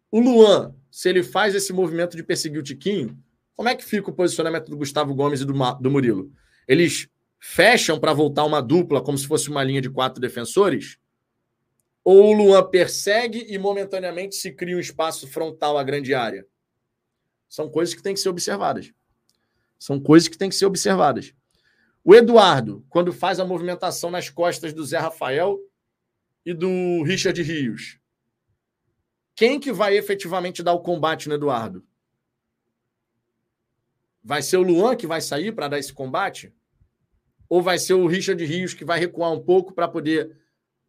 O Luan, se ele faz esse movimento de perseguir o Tiquinho, como é que fica o posicionamento do Gustavo Gomes e do, do Murilo? Eles fecham para voltar uma dupla, como se fosse uma linha de quatro defensores? Ou o Luan persegue e momentaneamente se cria um espaço frontal à grande área? São coisas que têm que ser observadas. São coisas que têm que ser observadas. O Eduardo, quando faz a movimentação nas costas do Zé Rafael e do Richard Rios, quem que vai efetivamente dar o combate no Eduardo? Vai ser o Luan que vai sair para dar esse combate? Ou vai ser o Richard Rios que vai recuar um pouco para poder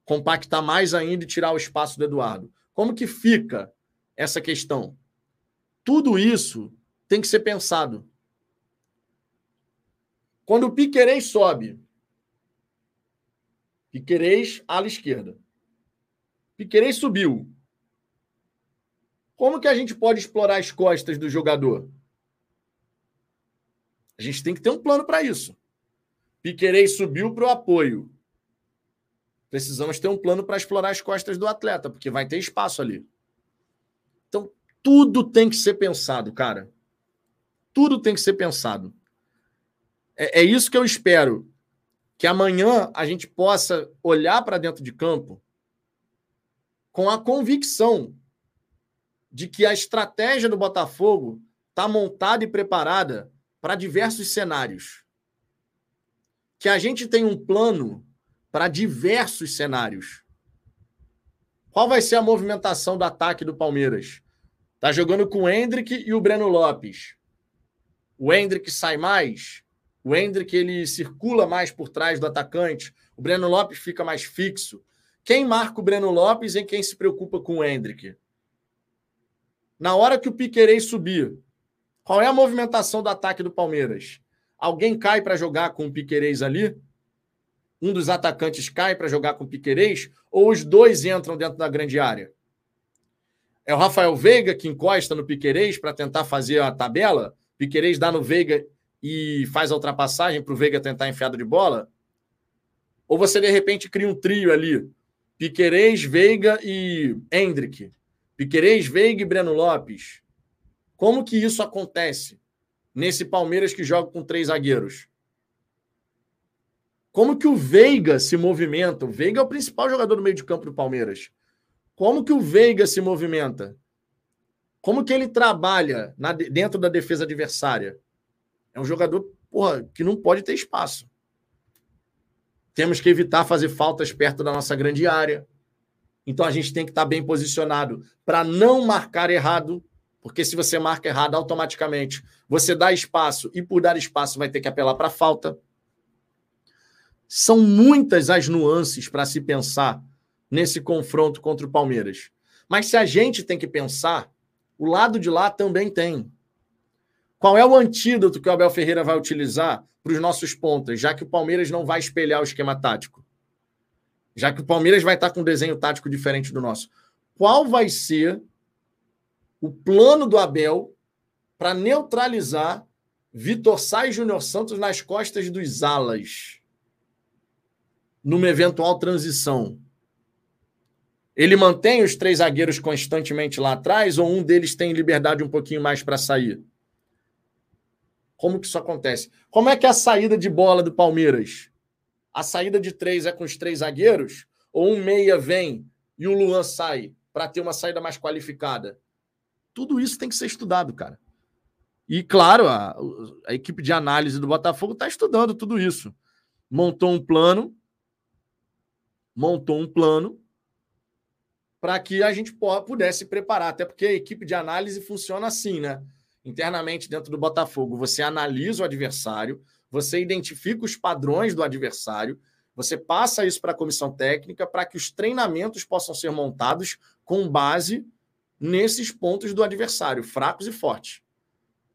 compactar mais ainda e tirar o espaço do Eduardo? Como que fica essa questão? Tudo isso tem que ser pensado. Quando o Piquerez sobe, Piquerez ala esquerda. Piquerez subiu. Como que a gente pode explorar as costas do jogador? A gente tem que ter um plano para isso. Piquerez subiu para o apoio. Precisamos ter um plano para explorar as costas do atleta, porque vai ter espaço ali. Então, tudo tem que ser pensado, cara. Tudo tem que ser pensado. É, é isso que eu espero. Que amanhã a gente possa olhar para dentro de campo com a convicção de que a estratégia do Botafogo está montada e preparada para diversos cenários. Que a gente tem um plano para diversos cenários. Qual vai ser a movimentação do ataque do Palmeiras? Tá jogando com o Hendrick e o Breno Lopes. O Hendrick sai mais, o Hendrick ele circula mais por trás do atacante, o Breno Lopes fica mais fixo. Quem marca o Breno Lopes e quem se preocupa com o Hendrick? Na hora que o Piquerez subir, qual é a movimentação do ataque do Palmeiras? Alguém cai para jogar com o Piquerez ali? Um dos atacantes cai para jogar com o Piquerez? Ou os dois entram dentro da grande área? É o Rafael Veiga que encosta no Piquerez para tentar fazer a tabela? Piquerez dá no Veiga e faz a ultrapassagem para o Veiga tentar enfiada de bola? Ou você de repente cria um trio ali? Piquerez, Veiga e Hendrick. Piquerez, Veiga e Breno Lopes. Como que isso acontece nesse Palmeiras que joga com três zagueiros? Como que o Veiga se movimenta? O Veiga é o principal jogador do meio de campo do Palmeiras. Como que o Veiga se movimenta? Como que ele trabalha na, dentro da defesa adversária? É um jogador porra, que não pode ter espaço. Temos que evitar fazer faltas perto da nossa grande área. Então a gente tem que estar bem posicionado para não marcar errado, porque se você marca errado, automaticamente você dá espaço e por dar espaço vai ter que apelar para falta. São muitas as nuances para se pensar nesse confronto contra o Palmeiras. Mas se a gente tem que pensar, o lado de lá também tem. Qual é o antídoto que o Abel Ferreira vai utilizar para os nossos pontas, já que o Palmeiras não vai espelhar o esquema tático? já que o Palmeiras vai estar com um desenho tático diferente do nosso. Qual vai ser o plano do Abel para neutralizar Vitor Sá e Júnior Santos nas costas dos alas numa eventual transição? Ele mantém os três zagueiros constantemente lá atrás ou um deles tem liberdade um pouquinho mais para sair? Como que isso acontece? Como é que é a saída de bola do Palmeiras? a saída de três é com os três zagueiros, ou um meia vem e o Luan sai para ter uma saída mais qualificada. Tudo isso tem que ser estudado, cara. E, claro, a, a equipe de análise do Botafogo está estudando tudo isso. Montou um plano, montou um plano para que a gente pudesse preparar. Até porque a equipe de análise funciona assim, né? Internamente dentro do Botafogo, você analisa o adversário, você identifica os padrões do adversário, você passa isso para a comissão técnica para que os treinamentos possam ser montados com base nesses pontos do adversário, fracos e fortes.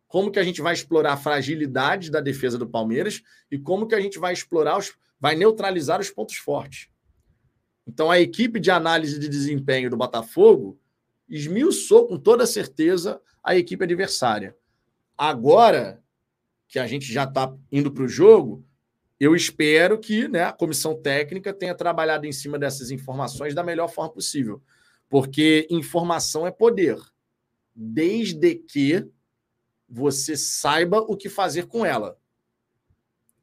Como que a gente vai explorar a fragilidade da defesa do Palmeiras e como que a gente vai explorar os vai neutralizar os pontos fortes. Então a equipe de análise de desempenho do Botafogo esmiuçou com toda certeza a equipe adversária. Agora que a gente já está indo para o jogo, eu espero que né, a comissão técnica tenha trabalhado em cima dessas informações da melhor forma possível. Porque informação é poder, desde que você saiba o que fazer com ela.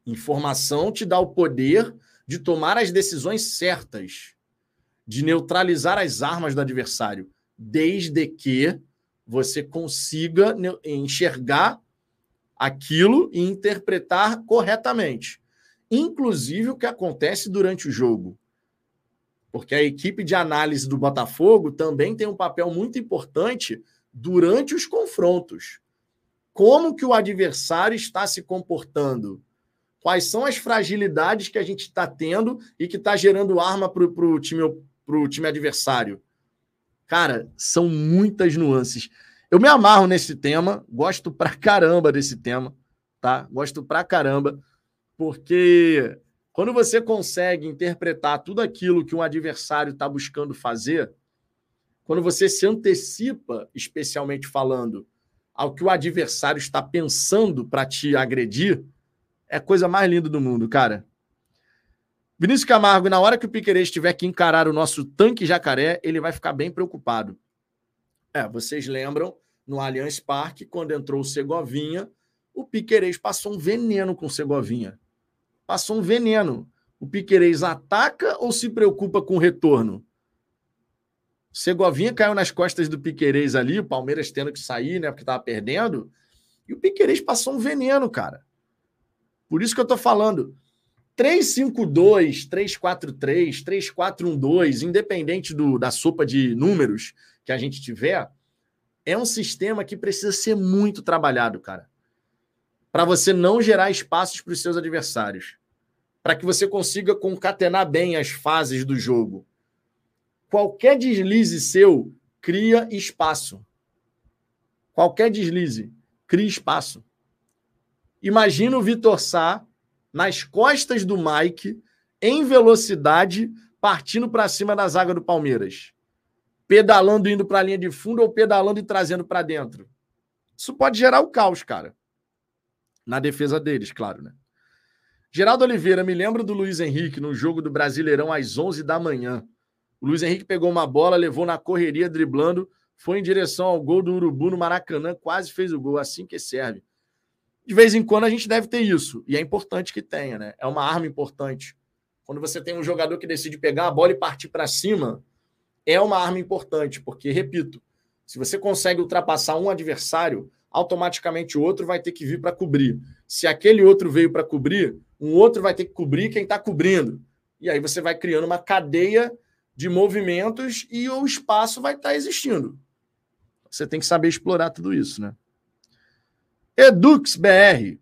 Informação te dá o poder de tomar as decisões certas, de neutralizar as armas do adversário, desde que você consiga enxergar aquilo e interpretar corretamente. Inclusive o que acontece durante o jogo. Porque a equipe de análise do Botafogo também tem um papel muito importante durante os confrontos. como que o adversário está se comportando. Quais são as fragilidades que a gente está tendo e que está gerando arma para o time, time adversário. Cara, são muitas nuances. Eu me amarro nesse tema, gosto pra caramba desse tema, tá? Gosto pra caramba, porque quando você consegue interpretar tudo aquilo que um adversário está buscando fazer, quando você se antecipa, especialmente falando, ao que o adversário está pensando para te agredir, é a coisa mais linda do mundo, cara. Vinícius Camargo, na hora que o Piquerez tiver que encarar o nosso tanque jacaré, ele vai ficar bem preocupado. É, vocês lembram, no Allianz Parque, quando entrou o Segovinha, o Piquerez passou um veneno com o Segovinha. Passou um veneno. O Piquerez ataca ou se preocupa com o retorno? Segovinha caiu nas costas do Piquerez ali, o Palmeiras tendo que sair, né, porque estava perdendo. E o Piquerez passou um veneno, cara. Por isso que eu estou falando. 352, 343, 3412, independente do, da sopa de números que a gente tiver, é um sistema que precisa ser muito trabalhado, cara. Para você não gerar espaços para os seus adversários. Para que você consiga concatenar bem as fases do jogo Qualquer deslize seu cria espaço. Qualquer deslize cria espaço. Imagina o Vitor Sá nas costas do Mike, em velocidade, partindo para cima da zaga do Palmeiras. Pedalando indo para a linha de fundo ou pedalando e trazendo para dentro. Isso pode gerar o caos, cara. Na defesa deles, claro, né? Geraldo Oliveira, me lembro do Luiz Henrique no jogo do Brasileirão às 11 da manhã. O Luiz Henrique pegou uma bola, levou na correria, driblando, foi em direção ao gol do Urubu no Maracanã, quase fez o gol, assim que serve. De vez em quando a gente deve ter isso, e é importante que tenha, né? É uma arma importante. Quando você tem um jogador que decide pegar a bola e partir para cima, é uma arma importante, porque, repito, se você consegue ultrapassar um adversário, automaticamente o outro vai ter que vir para cobrir. Se aquele outro veio para cobrir, um outro vai ter que cobrir quem está cobrindo. E aí você vai criando uma cadeia de movimentos e o espaço vai estar existindo. Você tem que saber explorar tudo isso, né? Edux BR.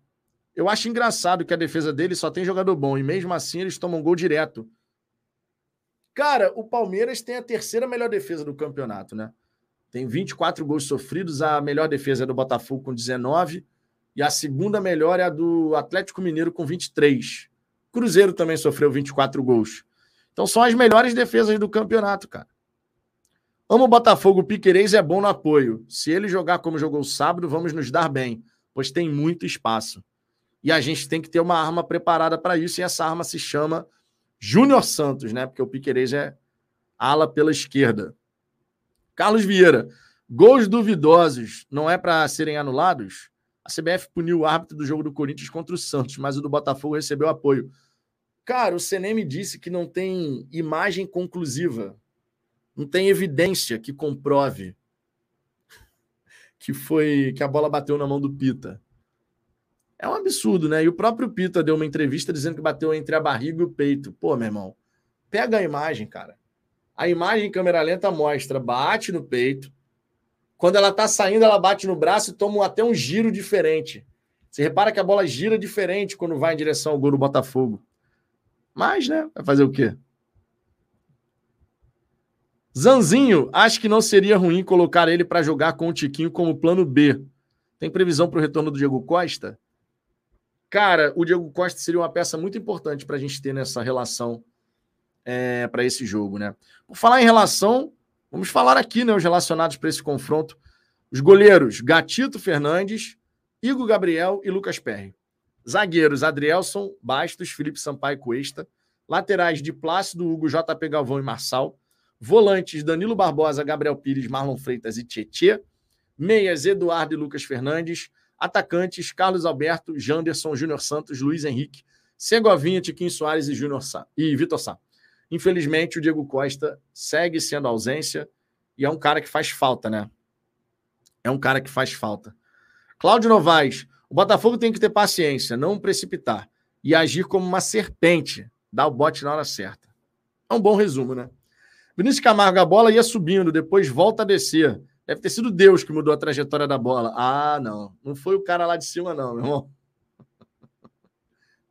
Eu acho engraçado que a defesa dele só tem jogador bom e mesmo assim eles tomam gol direto. Cara, o Palmeiras tem a terceira melhor defesa do campeonato, né? Tem 24 gols sofridos, a melhor defesa é do Botafogo com 19 e a segunda melhor é a do Atlético Mineiro com 23. Cruzeiro também sofreu 24 gols. Então são as melhores defesas do campeonato, cara. Amo o Botafogo, o Piquerez é bom no apoio. Se ele jogar como jogou sábado, vamos nos dar bem, pois tem muito espaço. E a gente tem que ter uma arma preparada para isso, e essa arma se chama Júnior Santos, né? Porque o Piquerez é ala pela esquerda. Carlos Vieira, gols duvidosos não é para serem anulados? A CBF puniu o árbitro do jogo do Corinthians contra o Santos, mas o do Botafogo recebeu apoio. Cara, o CNM disse que não tem imagem conclusiva, não tem evidência que comprove que foi que a bola bateu na mão do Pita. É um absurdo, né? E o próprio Pita deu uma entrevista dizendo que bateu entre a barriga e o peito. Pô, meu irmão, pega a imagem, cara. A imagem em câmera lenta mostra, bate no peito. Quando ela tá saindo, ela bate no braço e toma até um giro diferente. Você repara que a bola gira diferente quando vai em direção ao gol do Botafogo. Mas, né? Vai fazer o quê? Zanzinho, acho que não seria ruim colocar ele para jogar com o Tiquinho como plano B. Tem previsão para o retorno do Diego Costa? Cara, o Diego Costa seria uma peça muito importante para a gente ter nessa relação é, para esse jogo, né? Por falar em relação, vamos falar aqui, né? Os relacionados para esse confronto. Os goleiros Gatito Fernandes, Igor Gabriel e Lucas Perry. Zagueiros, Adrielson, Bastos, Felipe Sampaio Cuesta. Laterais de Plácido, Hugo, JP Galvão e Marçal. Volantes, Danilo Barbosa, Gabriel Pires, Marlon Freitas e Tietê. Meias, Eduardo e Lucas Fernandes. Atacantes, Carlos Alberto, Janderson, Júnior Santos, Luiz Henrique, Segovinha, Tiquinho Soares e, Júnior Sá, e Vitor Sá. Infelizmente, o Diego Costa segue sendo ausência e é um cara que faz falta, né? É um cara que faz falta. Cláudio Novaes, o Botafogo tem que ter paciência, não precipitar e agir como uma serpente, dar o bote na hora certa. É um bom resumo, né? Vinícius Camargo, a bola ia subindo, depois volta a descer. Deve ter sido Deus que mudou a trajetória da bola. Ah, não. Não foi o cara lá de cima, não, meu irmão.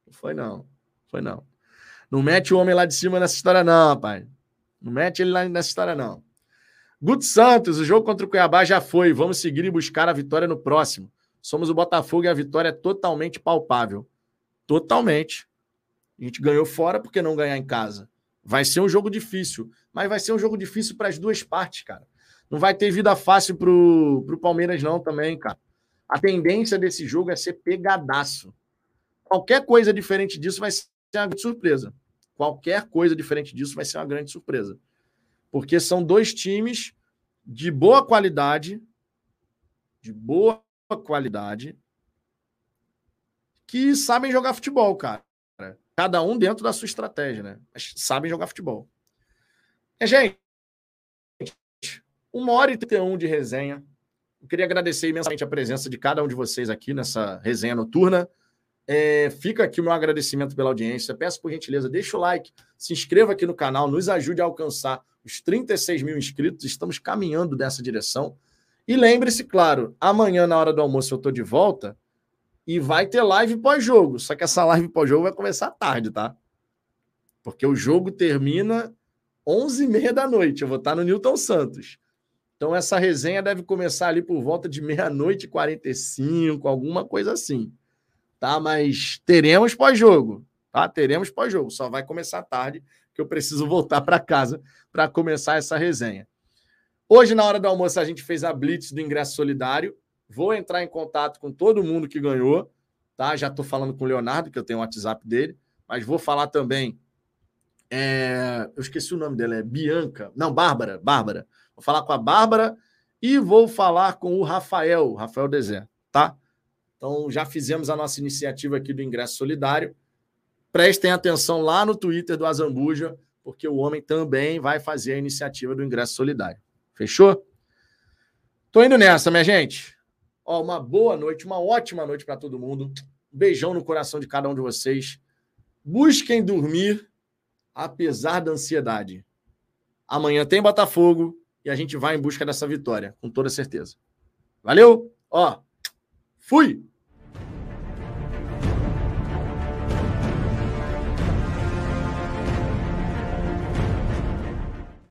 Não foi, não. Foi, não. Não mete o homem lá de cima nessa história, não, pai. Não mete ele lá nessa história, não. Guto Santos, o jogo contra o Cuiabá já foi. Vamos seguir e buscar a vitória no próximo. Somos o Botafogo e a vitória é totalmente palpável. Totalmente. A gente ganhou fora porque não ganhar em casa. Vai ser um jogo difícil, mas vai ser um jogo difícil para as duas partes, cara. Não vai ter vida fácil pro, pro Palmeiras, não, também, cara. A tendência desse jogo é ser pegadaço. Qualquer coisa diferente disso vai ser uma grande surpresa. Qualquer coisa diferente disso vai ser uma grande surpresa. Porque são dois times de boa qualidade, de boa qualidade, que sabem jogar futebol, cara. Cada um dentro da sua estratégia, né? Mas sabem jogar futebol. É, gente, uma hora e trinta um de resenha. Eu queria agradecer imensamente a presença de cada um de vocês aqui nessa resenha noturna. É, fica aqui o meu agradecimento pela audiência. Peço por gentileza, deixa o like, se inscreva aqui no canal, nos ajude a alcançar os 36 mil inscritos. Estamos caminhando nessa direção. E lembre-se, claro, amanhã, na hora do almoço, eu estou de volta e vai ter live pós-jogo. Só que essa live pós-jogo vai começar tarde, tá? Porque o jogo termina 11h30 da noite. Eu vou estar no Newton Santos. Então, essa resenha deve começar ali por volta de meia-noite e 45, alguma coisa assim. Tá? Mas teremos pós-jogo. Tá? Teremos pós-jogo. Só vai começar tarde, que eu preciso voltar para casa para começar essa resenha. Hoje, na hora do almoço, a gente fez a blitz do ingresso solidário. Vou entrar em contato com todo mundo que ganhou. Tá? Já estou falando com o Leonardo, que eu tenho o WhatsApp dele. Mas vou falar também. É... Eu esqueci o nome dela, é Bianca. Não, Bárbara. Bárbara. Vou falar com a Bárbara e vou falar com o Rafael, Rafael Dezé, tá? Então, já fizemos a nossa iniciativa aqui do ingresso solidário. Prestem atenção lá no Twitter do Azambuja, porque o homem também vai fazer a iniciativa do ingresso solidário. Fechou? Tô indo nessa, minha gente. Ó, uma boa noite, uma ótima noite para todo mundo. beijão no coração de cada um de vocês. Busquem dormir apesar da ansiedade. Amanhã tem Botafogo e a gente vai em busca dessa vitória, com toda certeza. Valeu? Ó, fui!